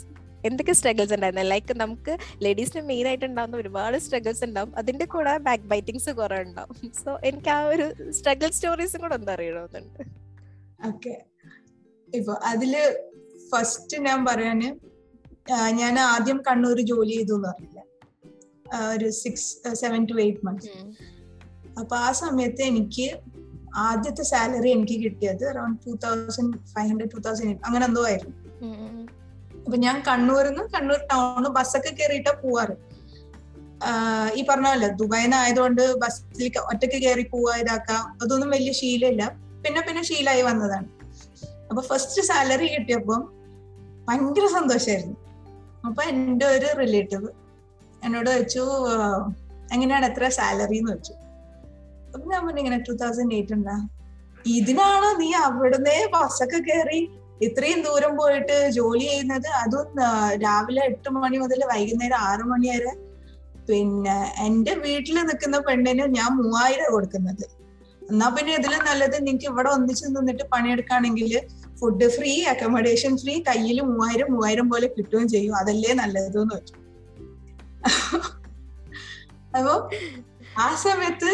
S1: എന്തൊക്കെ സ്ട്രഗിൾസ് ഉണ്ടായിരുന്നു? ലൈക്ക് നമുക്ക് ലേഡീസിന് മെയിൻ ആയിട്ട് ഉണ്ടാകുന്ന ഒരുപാട് സ്ട്രഗിൾസ് ഉണ്ടാവും. അതിന്റെ കൂടെ ബാക്ക് ബൈറ്റിങ്സ് കുറെ ഉണ്ടാവും. സോ എനിക്ക് ആ ഒരു സ്ട്രഗിൾ സ്റ്റോറീസും കൂടെ എന്താ അറിയണമെന്നുണ്ട്.
S2: ഓക്കെ ഇപ്പൊ അതിൽ ഫസ്റ്റ് ഞാൻ പറയാന് ഞാൻ ആദ്യം കണ്ണൂർ ജോലി ചെയ്തു എന്ന് പറഞ്ഞില്ല ഒരു six seven to eight months അപ്പൊ ആ സമയത്ത് എനിക്ക് ആദ്യത്തെ സാലറി എനിക്ക് കിട്ടിയത് around two thousand five hundred two thousand അങ്ങനെ എന്തോ ആയിരുന്നു. അപ്പൊ ഞാൻ കണ്ണൂരിൽ നിന്ന് കണ്ണൂർ ടൗണ് ബസ്സൊക്കെ കയറിയിട്ടാ പോവാറ്. ഈ പറഞ്ഞ പോലെ ദുബായിന്ന് ആയതുകൊണ്ട് ബസ്സിൽ ഒറ്റയ്ക്ക് കയറി പോവാ ഇതാക്കാം അതൊന്നും വലിയ ശീലമില്ല പിന്നെ പിന്നെ ശീലമായി വന്നതാണ്. അപ്പൊ ഫസ്റ്റ് സാലറി കിട്ടിയപ്പം ഭയങ്കര സന്തോഷായിരുന്നു. അപ്പൊ എന്റെ ഒരു റിലേറ്റീവ് എന്നോട് വെച്ചു എങ്ങനെയാണ് എത്ര സാലറി എന്ന് വെച്ചു അപ്പൊ ഞാൻ പറഞ്ഞു ഇങ്ങനെ ടൂ തൗസൻഡ് എയ്റ്റ് ഉണ്ടാ. ഇതിനാണോ നീ അവിടുന്ന് ബസ്സൊക്കെ കയറി ഇത്രയും ദൂരം പോയിട്ട് ജോലി ചെയ്യുന്നത് അതും രാവിലെ എട്ട് മണി മുതൽ വൈകുന്നേരം ആറു മണി വരെ. പിന്നെ എന്റെ വീട്ടിൽ നിൽക്കുന്ന പെണ്ണിന് ഞാൻ മൂവായിരം കൊടുക്കുന്നത്. എന്നാ പിന്നെ ഇതിലും നല്ലത് നിങ്ങൾക്ക് ഇവിടെ ഒന്നിച്ച് നിന്നിട്ട് പണിയെടുക്കുകയാണെങ്കിൽ ഫുഡ് ഫ്രീ അക്കോമഡേഷൻ ഫ്രീ കയ്യിൽ മൂവായിരം മൂവായിരം പോലെ കിട്ടുകയും ചെയ്യും. അതല്ലേ നല്ലത് എന്ന് വെച്ചു. അപ്പൊ ആ സമയത്ത്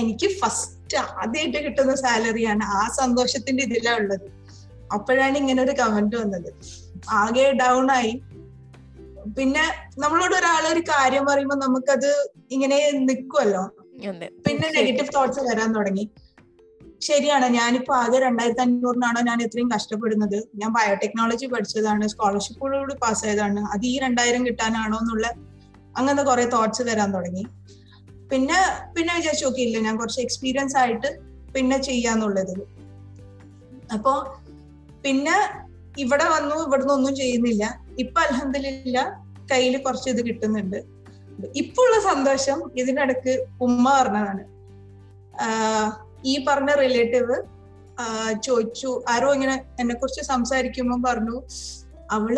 S2: എനിക്ക് ഫസ്റ്റ് ആദ്യമായിട്ട് കിട്ടുന്ന സാലറിയാണ് ആ സന്തോഷത്തിന്റെ ഇതിലാ ഉള്ളത്. അപ്പോഴാണ് ഇങ്ങനെ ഒരു കമന്റ് വന്നത്. ആകെ ഡൗൺ ആയി. പിന്നെ നമ്മളോട് ഒരാൾ ഒരു കാര്യം പറയുമ്പോൾ നമുക്കത് ഇങ്ങനെ നിൽക്കുമല്ലോ
S1: അതെ.
S2: പിന്നെ നെഗറ്റീവ് തോട്ട്സ് വരാൻ തുടങ്ങി. ശരിയാണ് ഞാനിപ്പോ ആകെ രണ്ടായിരത്തി അഞ്ഞൂറിനാണോ ഞാൻ ഇത്രയും കഷ്ടപ്പെടുന്നത്? ഞാൻ ബയോടെക്നോളജി പഠിച്ചതാണ് സ്കോളർഷിപ്പോടുകൂടി പാസ്സായതാണ് അത് ഈ രണ്ടായിരം കിട്ടാനാണോ എന്നുള്ള അങ്ങനത്തെ കുറെ തോട്ട്സ് വരാൻ തുടങ്ങി. പിന്നെ പിന്നെ വിചാരിച്ചു നോക്കിയില്ല ഞാൻ കുറച്ച് എക്സ്പീരിയൻസ് ആയിട്ട് പിന്നെ ചെയ്യാന്നുള്ളത്. അപ്പോ പിന്നെ ഇവിടെ വന്നു ഇവിടുന്ന് ഒന്നും ചെയ്യുന്നില്ല. ഇപ്പൊ അലഹമില്ല കയ്യിൽ കുറച്ച് ഇത് കിട്ടുന്നുണ്ട്. ഇപ്പൊ ഉള്ള സന്തോഷം ഇതിനിടക്ക് ഉമ്മ പറഞ്ഞതാണ്. ഈ പറഞ്ഞ റിലേറ്റീവ് ചോദിച്ചു ആരോ ഇങ്ങനെ എന്നെ കുറിച്ച് സംസാരിക്കുമ്പോ പറഞ്ഞു അവൾ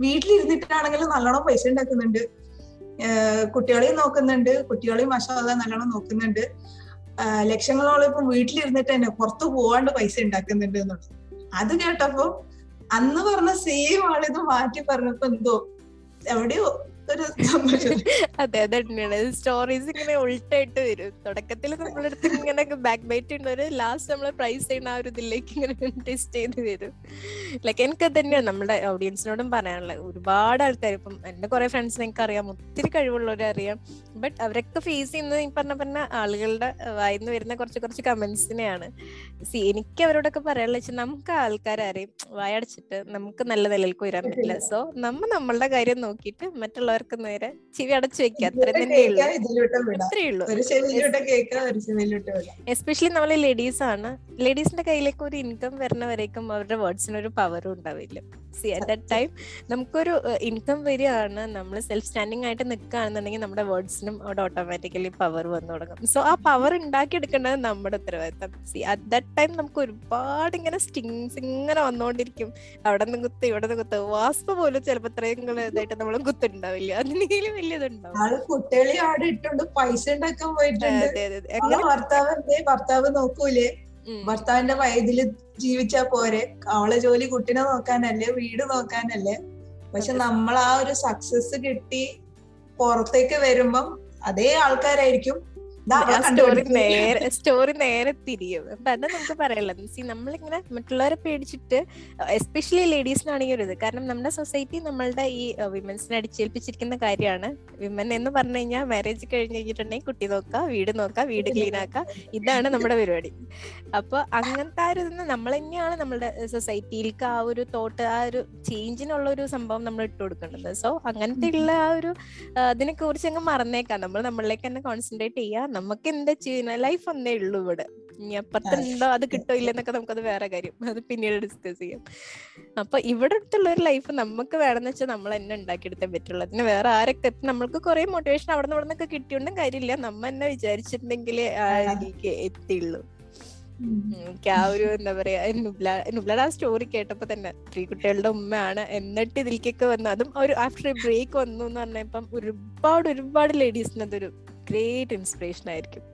S2: വീട്ടിലിരുന്നിട്ടാണെങ്കിലും നല്ലോണം പൈസ ഉണ്ടാക്കുന്നുണ്ട്. കുട്ടികളെയും നോക്കുന്നുണ്ട്. കുട്ടികളെയും മഷാല നല്ലോണം നോക്കുന്നുണ്ട്. ലക്ഷങ്ങളോളം ഇപ്പം വീട്ടിലിരുന്നിട്ട് തന്നെ പുറത്തു പോവാണ്ട് പൈസ ഉണ്ടാക്കുന്നുണ്ട് എന്നുള്ളത്. അത് കേട്ടപ്പോ അന്ന് പറഞ്ഞ സെയിം ആളിത് മാറ്റി പറഞ്ഞപ്പോ എന്തോ എവിടെയോ
S1: അതെ അത് തന്നെയാണ്. സ്റ്റോറീസ് ഇങ്ങനെ ഉൾട്ടായിട്ട് വരും. തുടക്കത്തിൽ നമ്മളെടുത്ത് ഇങ്ങനെ ബാക്ക് ബൈറ്റ് ഉണ്ടൊരു ലാസ്റ്റ് നമ്മൾ പ്രൈസ് ചെയ്യുന്ന ആ ഒരു ഇതിലേക്ക് ഇങ്ങനെ ടെസ്റ്റ് ചെയ്ത് വരും. ലൈക്ക് എനിക്ക് തന്നെയാണ് നമ്മുടെ ഓഡിയൻസിനോടും പറയാനുള്ളത്. ഒരുപാട് ആൾക്കാർ ഇപ്പം എന്റെ കുറെ ഫ്രണ്ട്സിനെ എനിക്ക് അറിയാം ഒത്തിരി കഴിവുള്ളവരെ അറിയാം. ബട്ട് അവരൊക്കെ ഫേസ് ചെയ്യുന്നത് ഈ പറഞ്ഞ പറഞ്ഞ ആളുകളുടെ വായിന്ന് വരുന്ന കുറച്ച് കുറച്ച് കമന്റ്സിനെയാണ് സി എനിക്ക് അവരോടൊക്കെ പറയാനുള്ള വെച്ചാൽ നമുക്ക് ആൾക്കാരെയും വായടച്ചിട്ട് നമുക്ക് നല്ല നിലയിൽ വരാൻ പറ്റില്ല. സോ നമ്മ നമ്മളുടെ കാര്യം നോക്കിയിട്ട് മറ്റുള്ളവർക്ക് നേരെ ചിവി അടച്ചു വെക്കുക. അത്ര എസ്പെഷ്യലി നമ്മൾ ലേഡീസ് ആണ് ലേഡീസിന്റെ കയ്യിലേക്ക് ഒരു ഇൻകം വരുന്ന വരേക്കും അവരുടെ വേർഡ്സിന് ഒരു പവറും ഉണ്ടാവില്ല. സി അറ്റ് ദ ടൈം നമുക്കൊരു ഇൻകം വരികയാണ്. നമ്മൾ സെൽഫ് സ്റ്റാൻഡിങ് ആയിട്ട് നിൽക്കുകയാണെന്നുണ്ടെങ്കിൽ നമ്മുടെ വേർഡ്സിനും അവിടെ ഓട്ടോമാറ്റിക്കലി പവർ വന്നു തുടങ്ങും. സോ ആ പവർ ഉണ്ടാക്കിയെടുക്കേണ്ടത് നമ്മുടെ ഉത്തരവാദിത്തം. സി അറ്റ് ദ ടൈം നമുക്ക് ഒരുപാട് ഇങ്ങനെ സ്റ്റിങ്സ് ഇങ്ങനെ വന്നുകൊണ്ടിരിക്കും. അവിടെ നിന്ന് കുത്ത് ഇവിടെ നിന്ന് കുത്ത്. വാസ്പ പോലും ചിലപ്പോൾ ഇത്രയും ഇതായിട്ട് നമ്മൾ കുത്തുണ്ടാവില്ല അതിനെങ്കിലും വലിയതുണ്ടാവും.
S2: ആൾ കുട്ടികളെ അവിടെ ഇട്ടുണ്ട് പൈസ ഉണ്ടാക്കാൻ പോയിട്ടുണ്ട്. ഭർത്താവ് എന്തേ ഭർത്താവ് നോക്കൂലേ. ഭർത്താവിന്റെ വയതിൽ ജീവിച്ചാ പോരെ. അവളെ ജോലി കുട്ടിനെ നോക്കാനല്ലേ വീട് നോക്കാനല്ലേ. പക്ഷെ നമ്മൾ ആ ഒരു സക്സസ് കിട്ടി പുറത്തേക്ക് വരുമ്പം അതേ ആൾക്കാരായിരിക്കും.
S1: സ്റ്റോറി നേരെ സ്റ്റോറി നേരെ തിരിയും. അപ്പൊ അത് നമുക്ക് പറയാനുള്ളത് സി നമ്മളിങ്ങനെ മറ്റുള്ളവരെ പേടിച്ചിട്ട് എസ്പെഷ്യലി ലേഡീസിനാണെങ്കിൽ ഒരു ഇത്. കാരണം നമ്മുടെ സൊസൈറ്റി നമ്മളുടെ ഈ വിമൻസിനെ അടിച്ചേൽപ്പിച്ചിരിക്കുന്ന കാര്യമാണ്. വിമൻ എന്ന് പറഞ്ഞു കഴിഞ്ഞാൽ മാരേജ് കഴിഞ്ഞ് കഴിഞ്ഞിട്ടുണ്ടെങ്കിൽ കുട്ടി നോക്കുക വീട് നോക്കുക വീട് ക്ലീൻ ആക്കുക ഇതാണ് നമ്മുടെ പരിപാടി. അപ്പൊ അങ്ങനത്തെ ആ ഒരു നമ്മൾ തന്നെയാണ് നമ്മുടെ സൊസൈറ്റിയിലേക്ക് ആ ഒരു തോട്ട് ആ ഒരു ചേഞ്ചിനുള്ള ഒരു സംഭവം നമ്മൾ ഇട്ട് കൊടുക്കേണ്ടത്. സോ അങ്ങനത്തെ ഉള്ള ആ ഒരു അതിനെ കുറിച്ച് അങ്ങ് മറന്നേക്കാം. നമ്മൾ നമ്മളിലേക്ക് തന്നെ കോൺസെൻട്രേറ്റ് ചെയ്യുക. നമുക്ക് എന്താ ചെയ്യുന്ന ലൈഫ് ഒന്നേ ഉള്ളൂ ഇവിടെ. ഇനി അപ്പുറത്തുണ്ടോ അത് കിട്ടോ ഇല്ലെന്നൊക്കെ നമുക്കത് വേറെ കാര്യം. അത് പിന്നീട് ഡിസ്കസ് ചെയ്യാം. അപ്പൊ ഇവിടെ അടുത്തുള്ള ഒരു ലൈഫ് നമുക്ക് വേണമെന്ന് വെച്ചാൽ നമ്മൾ തന്നെ ഉണ്ടാക്കിയെടുത്തേ പറ്റുള്ളൂ. അതിന് വേറെ ആരൊക്കെ നമ്മൾക്ക് കുറെ മോട്ടിവേഷൻ അവിടെ നിന്ന് ഇവിടെ നിന്നൊക്കെ കിട്ടിയോണ്ടും കാര്യമില്ല. നമ്മ തന്നെ വിചാരിച്ചിട്ടുണ്ടെങ്കിൽ ആ രീതിക്ക് എത്തിയുള്ളൂ. എനിക്ക് ആ ഒരു എന്താ പറയാ നുബ്ല നുബ്ലയുടെ ആ സ്റ്റോറി കേട്ടപ്പോ തന്നെ സ്ത്രീ കുട്ടികളുടെ ഉമ്മയാണ് എന്നിട്ട് ഇതിലേക്കൊക്കെ വന്നു. അതും ഒരു ആഫ്റ്റർ എ ബ്രേക്ക് വന്നു എന്ന് പറഞ്ഞപ്പം ഒരുപാട് ഒരുപാട് ലേഡീസിന് അതൊരു ഗ്രേറ്റ് ഇൻസ്പിറേഷൻ ആയിരിക്കും.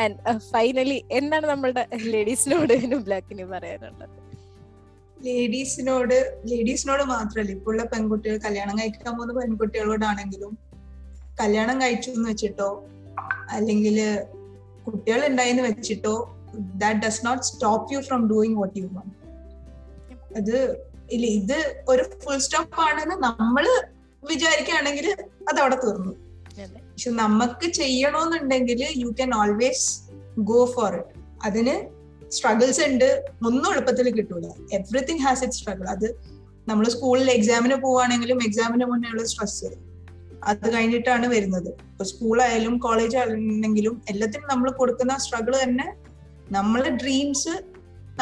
S1: ആൻഡ് ഫൈനലി എന്താണ് നമ്മളുടെ ലേഡീസിനോട് [LAUGHS] ബ്ലാക്കിന് പറയാനുള്ളത്?
S2: ലേഡീസിനോട് ലേഡീസിനോട് മാത്രമല്ല ഇപ്പൊ ഉള്ള പെൺകുട്ടികൾ കല്യാണം കഴിക്കാൻ പോകുന്ന പെൺകുട്ടികളോടാണെങ്കിലും കല്യാണം കഴിച്ചു എന്ന് വെച്ചിട്ടോ അല്ലെങ്കിൽ കുട്ടികൾ ഉണ്ടായെന്ന് വെച്ചിട്ടോ that does not stop you from doing what you want അത് ഇല്ല ഇത് ഒരു ഫുൾ സ്റ്റോപ്പ് ആണെന്ന് നമ്മൾ വിചാരിക്കുകയാണെങ്കിൽ അത് അവിടെ തീർന്നു. പക്ഷെ നമുക്ക് ചെയ്യണമെന്നുണ്ടെങ്കിൽ U can always go for it അതിന് സ്ട്രഗിൾസ് ഉണ്ട്. ഒന്നും എളുപ്പത്തിൽ കിട്ടൂല. എവറിത്തിങ് ഹാസ് ഇറ്റ് സ്ട്രഗിൾ അത് നമ്മൾ സ്കൂളിൽ എക്സാമിന് പോവുകയാണെങ്കിലും എക്സാമിന് മുന്നേ ഉള്ള സ്ട്രെസ് അത് കഴിഞ്ഞിട്ടാണ് വരുന്നത്. ഇപ്പൊ സ്കൂളായാലും കോളേജ് ആണെങ്കിലും എല്ലാത്തിനും നമ്മൾ കൊടുക്കുന്ന സ്ട്രഗിൾ തന്നെ നമ്മളെ ഡ്രീംസ്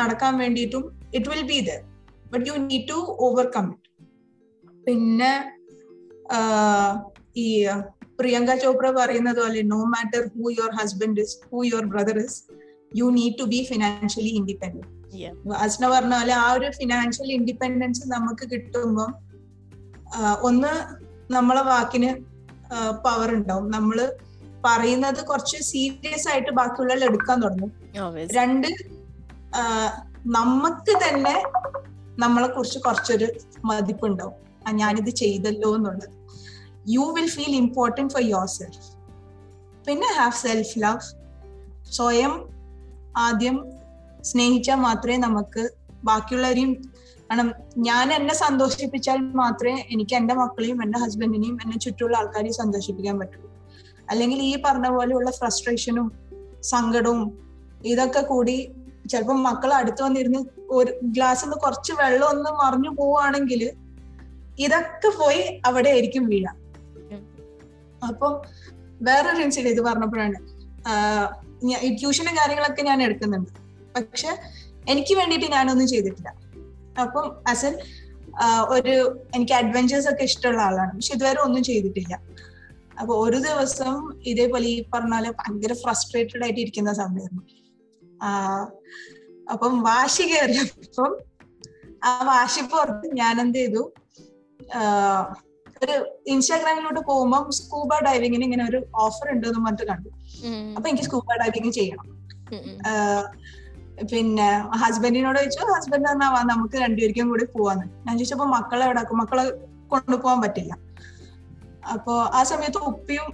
S2: നടക്കാൻ വേണ്ടിയിട്ടും it will be there but you need to overcome it പിന്നെ ഈ പ്രിയങ്ക ചോപ്ര പറയുന്നത് പോലെ no matter who your husband is who your brother is you need to be financially
S1: independent
S2: Asna പറഞ്ഞ പോലെ ആ ഒരു ഫിനാൻഷ്യൽ ഇൻഡിപെൻഡൻസ് നമുക്ക് കിട്ടുമ്പം ഒന്ന് നമ്മളെ വാക്കിന് പവർ ഉണ്ടാവും. നമ്മൾ പറയുന്നത് കുറച്ച് സീരിയസ് ആയിട്ട് ബാക്കിയുള്ളവർ എടുക്കാൻ തുടങ്ങും. രണ്ട് നമുക്ക് തന്നെ നമ്മളെ കുറിച്ച് കുറച്ചൊരു മതിപ്പുണ്ടാവും. ഞാനിത് ചെയ്തല്ലോ എന്നുള്ളത്. You will feel important four yourself പിന്നെ ഹാവ് സെൽഫ് ലവ് സ്വയം ആദ്യം സ്നേഹിച്ചാൽ മാത്രമേ നമുക്ക് ബാക്കിയുള്ളവരെയും കാരണം ഞാൻ എന്നെ സന്തോഷിപ്പിച്ചാൽ മാത്രമേ എനിക്ക് എന്റെ മക്കളെയും എന്റെ ഹസ്ബൻഡിനെയും എന്നെ ചുറ്റുമുള്ള ആൾക്കാരെയും സന്തോഷിപ്പിക്കാൻ പറ്റുള്ളൂ. അല്ലെങ്കിൽ ഈ പറഞ്ഞ പോലെയുള്ള ഫ്രസ്ട്രേഷനും സങ്കടവും ഇതൊക്കെ കൂടി ചിലപ്പോൾ മക്കൾ അടുത്ത് വന്നിരുന്ന് ഒരു ഗ്ലാസ്സിൽ നിന്ന് കുറച്ച് വെള്ളം ഒന്ന് മറിഞ്ഞു പോവുകയാണെങ്കിൽ ഇതൊക്കെ പോയി അവിടെ ആയിരിക്കും വീഴാം. അപ്പം വേറൊരു ഇൻസിഡന്റ് ഇത് പറഞ്ഞപ്പോഴാണ്. ട്യൂഷനും കാര്യങ്ങളൊക്കെ ഞാൻ എടുക്കുന്നുണ്ട്. പക്ഷെ എനിക്ക് വേണ്ടിയിട്ട് ഞാനൊന്നും ചെയ്തിട്ടില്ല. അപ്പം എൻ ഒരു എനിക്ക് അഡ്വഞ്ചേഴ്സ് ഒക്കെ ഇഷ്ടമുള്ള ആളാണ്. പക്ഷെ ഇതുവരെ ഒന്നും ചെയ്തിട്ടില്ല. അപ്പൊ ഒരു ദിവസം ഇതേപോലെ ഈ പറഞ്ഞാൽ ഭയങ്കര ഫ്രസ്ട്രേറ്റഡ് ആയിട്ട് ഇരിക്കുന്ന സമയമായിരുന്നു. അപ്പം വാശി കയറിയപ്പം ആ വാശി പുറത്ത് ഞാൻ എന്ത് ചെയ്തു? ഒരു ഇൻസ്റ്റാഗ്രാമിലോട്ട് പോകുമ്പോൾ സ്കൂബ ഡൈവിങ്ങിന് ഇങ്ങനെ ഒരു ഓഫർ ഉണ്ട് എന്ന് പറഞ്ഞിട്ട് കണ്ടു. അപ്പൊ എനിക്ക് സ്കൂബ ഡൈവിങ് ചെയ്യണം. പിന്നെ ഹസ്ബൻഡിനോട് ചോദിച്ചു ഹസ്ബൻഡ് പറഞ്ഞാ വാ നമുക്ക് രണ്ടുപേർക്കും കൂടി പോവാന്ന്. ഞാൻ ചോദിച്ചപ്പോ മക്കളെ എവിടെ മക്കളെ കൊണ്ടുപോകാൻ പറ്റില്ല. അപ്പൊ ആ സമയത്ത് ഉപ്പിയും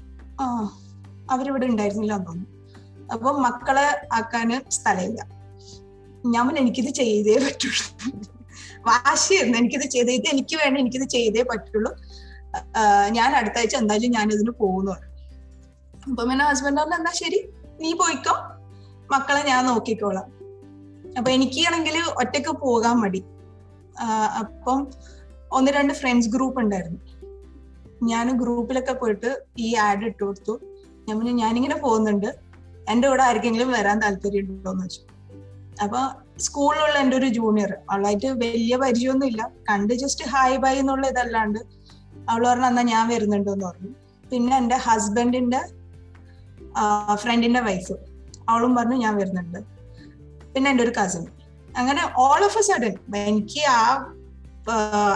S2: അവരിവിടെ ഉണ്ടായിരുന്നില്ല എന്ന് തോന്നുന്നു. അപ്പൊ മക്കളെ ആക്കാന് സ്ഥലമില്ല. ഞാൻ എനിക്കിത് ചെയ്തേ പറ്റുള്ളൂ. വാശിയായിരുന്നു എനിക്കിത് ചെയ്തേ ഇത് എനിക്ക് വേണം എനിക്കിത് ചെയ്തേ പറ്റുള്ളൂ. ഞാൻ അടുത്ത ആഴ്ച എന്തായാലും ഞാൻ ഇതിന് പോകുന്നു അപ്പം പിന്നെ ഹസ്ബൻഡ് പറഞ്ഞു എന്നാ ശരി നീ പോയിക്കോ. മക്കളെ ഞാൻ നോക്കിക്കോളാം. അപ്പൊ എനിക്കാണെങ്കിൽ ഒറ്റയ്ക്ക് പോകാൻ മടി. അപ്പം ഒന്ന് രണ്ട് ഫ്രണ്ട്സ് ഗ്രൂപ്പ് ഉണ്ടായിരുന്നു. ഞാൻ ഗ്രൂപ്പിലൊക്കെ പോയിട്ട് ഈ ആഡ് ഇട്ട് കൊടുത്തു. ഞാൻ പറഞ്ഞു ഞാനിങ്ങനെ പോകുന്നുണ്ട്. എന്റെ കൂടെ ആർക്കെങ്കിലും വരാൻ താല്പര്യം ഉണ്ടോ? എന്ന് വെച്ചു അപ്പൊ സ്കൂളിലുള്ള എന്റെ ഒരു ജൂനിയർ അവളായിട്ട് വലിയ പരിചയമൊന്നും ഇല്ല കണ്ട് ജസ്റ്റ് ഹായ് ബൈ എന്നുള്ള ഇതല്ലാണ്ട് അവൾ പറഞ്ഞു എന്നാ ഞാൻ വരുന്നുണ്ടെന്ന് പറഞ്ഞു. പിന്നെ എന്റെ ഹസ്ബൻഡിന്റെ ഫ്രണ്ടിന്റെ വൈഫ് അവളും പറഞ്ഞു ഞാൻ വരുന്നുണ്ട്. പിന്നെ എന്റെ ഒരു കസിൻ അങ്ങനെ ഓൾ ഓഫ് എ സഡൻ എനിക്ക് ആ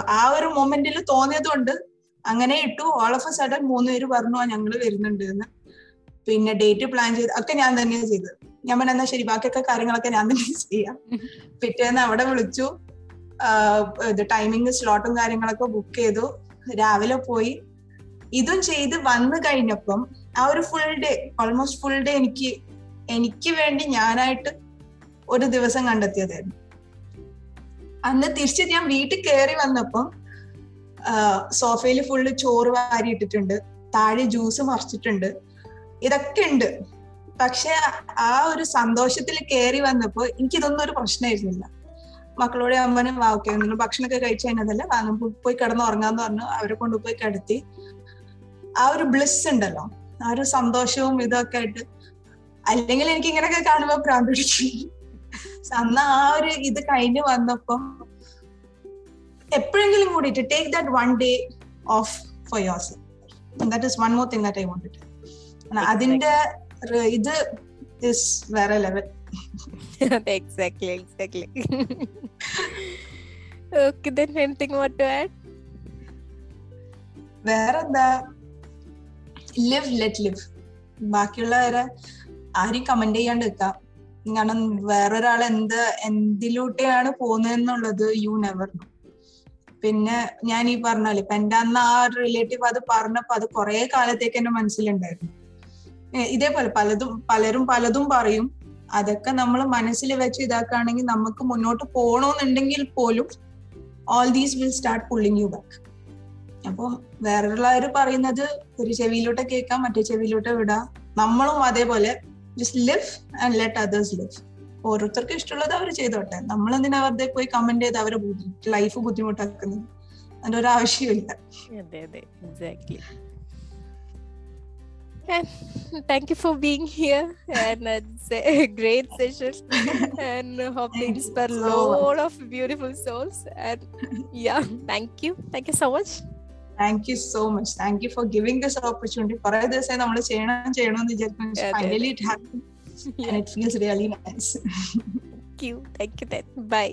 S2: ആ, ഒരു മൊമെന്റിൽ തോന്നിയത് കൊണ്ട് അങ്ങനെ ഇട്ടു. ഓൾ ഓഫ് എ സഡൻ മൂന്ന് പേര് പറഞ്ഞു ഞങ്ങൾ വരുന്നുണ്ട് എന്ന് പിന്നെ ഡേറ്റ് പ്ലാൻ ചെയ്ത് ഒക്കെ ഞാൻ തന്നെയാണ് ചെയ്തത്. ഞാൻ പറഞ്ഞ ശരി ബാക്കിയൊക്കെ കാര്യങ്ങളൊക്കെ ഞാൻ തന്നെ ചെയ്യാം. പിറ്റേന്ന് അവിടെ വിളിച്ചു. ഇത് ടൈമിങ് സ്ലോട്ടും കാര്യങ്ങളൊക്കെ ബുക്ക് ചെയ്തു. രാവിലെ പോയി. ഇതും ചെയ്ത് വന്നു കഴിഞ്ഞപ്പം ആ ഒരു full day almost full day എനിക്ക് എനിക്ക് വേണ്ടി ഞാനായിട്ട് ഒരു ദിവസം കണ്ടെത്തിയതായിരുന്നു. അന്ന് തിരിച്ച് ഞാൻ വീട്ടിൽ കയറി വന്നപ്പം സോഫയിൽ ഫുള്ള് ചോറ് വാരിയിട്ടിട്ടുണ്ട് താഴെ ജ്യൂസ് മറിച്ചിട്ടുണ്ട് ഇതൊക്കെ ഉണ്ട്. പക്ഷെ ആ ഒരു സന്തോഷത്തിൽ കയറി വന്നപ്പോ എനിക്കിതൊന്നും ഒരു പ്രശ്നമായിരുന്നില്ല. മക്കളോട് അമ്മനെ വാ ഓക്കെ നിങ്ങൾ ഭക്ഷണമൊക്കെ കഴിച്ചു കഴിഞ്ഞതല്ല? വാ നമുക്ക് പോയി കിടന്ന് ഉറങ്ങാന്ന് പറഞ്ഞു. അവരെ കൊണ്ടുപോയി കിടത്തി. ആ ഒരു ബ്ലിസ് ഉണ്ടല്ലോ. ആ ഒരു സന്തോഷവും ഇതൊക്കെ ആയിട്ട്. അല്ലെങ്കിൽ എനിക്ക് ഇങ്ങനെയൊക്കെ കാണുമ്പോ പ്രാന്തിച്ചു അന്ന് ആ ഒരു ഇത് കഴിഞ്ഞ് വന്നപ്പം എപ്പോഴെങ്കിലും കൂടിയിട്ട് take that one day off four your self that is one more thing that I won't അതിന്റെ ഇത് ഇസ് വേറെ level [LAUGHS]
S1: exactly, exactly. okay, then anything more to add?
S2: വേറെ എന്താ ലിവ് ലെറ്റ് ലിവ് ബാക്കിയുള്ളവരെ ആരും കമന്റ് ചെയ്യാണ്ട് നിൽക്കാം. കാരണം വേറൊരാൾ എന്ത് എന്തിലൂട്ടെയാണ് പോകുന്നതെന്നുള്ളത് യു നെവർ നോ പിന്നെ ഞാൻ ഈ പറഞ്ഞാൽ ഇപ്പൊ എന്റെ അന്ന് ആ റിലേറ്റീവ് അത് പറഞ്ഞപ്പോ അത് കുറെ കാലത്തേക്ക് എന്റെ മനസ്സിലുണ്ടായിരുന്നു. ഇതേപോലെ പലതും പലരും പലതും പറയും. അതൊക്കെ നമ്മൾ മനസ്സിൽ വെച്ച് ഇതാക്കുകയാണെങ്കിൽ നമുക്ക് മുന്നോട്ട് പോകണമെന്നുണ്ടെങ്കിൽ പോലും all these will start pulling you back അപ്പോൾ വേറെയുള്ളവർ പറയുന്നത് ഒരു ചെവിയിലോട്ട് കേൾക്കാം മറ്റേ ചെവിയിലോട്ട് വിടാം. നമ്മളും അതേപോലെ just live and let others live ഓരോരുത്തർക്ക് ഇഷ്ടമുള്ളത് അവർ ചെയ്തോട്ടെ. നമ്മൾ എന്തിനാ വെറുതെ പോയി കമന്റ് ചെയ്ത് അവരെ ലൈഫ് ബുദ്ധിമുട്ടാക്കുന്നത്? അതിന്റെ ഒരു ആവശ്യമില്ല
S1: അതെ അതെ. Exactly. and thank you for being here and it's a great session and hope to
S2: Thank you
S1: inspire
S2: so much.
S1: lot of beautiful souls and yeah thank you thank you so much
S2: thank you so much thank you for giving this opportunity കുറെ ദിവസമായി നമ്മൾ ചെയ്യണം ചെയ്യണമെന്ന് വിചാരിക്കുന്നു
S1: അതെ,
S2: finally it happen and it feels really nice
S1: thank you thank you bye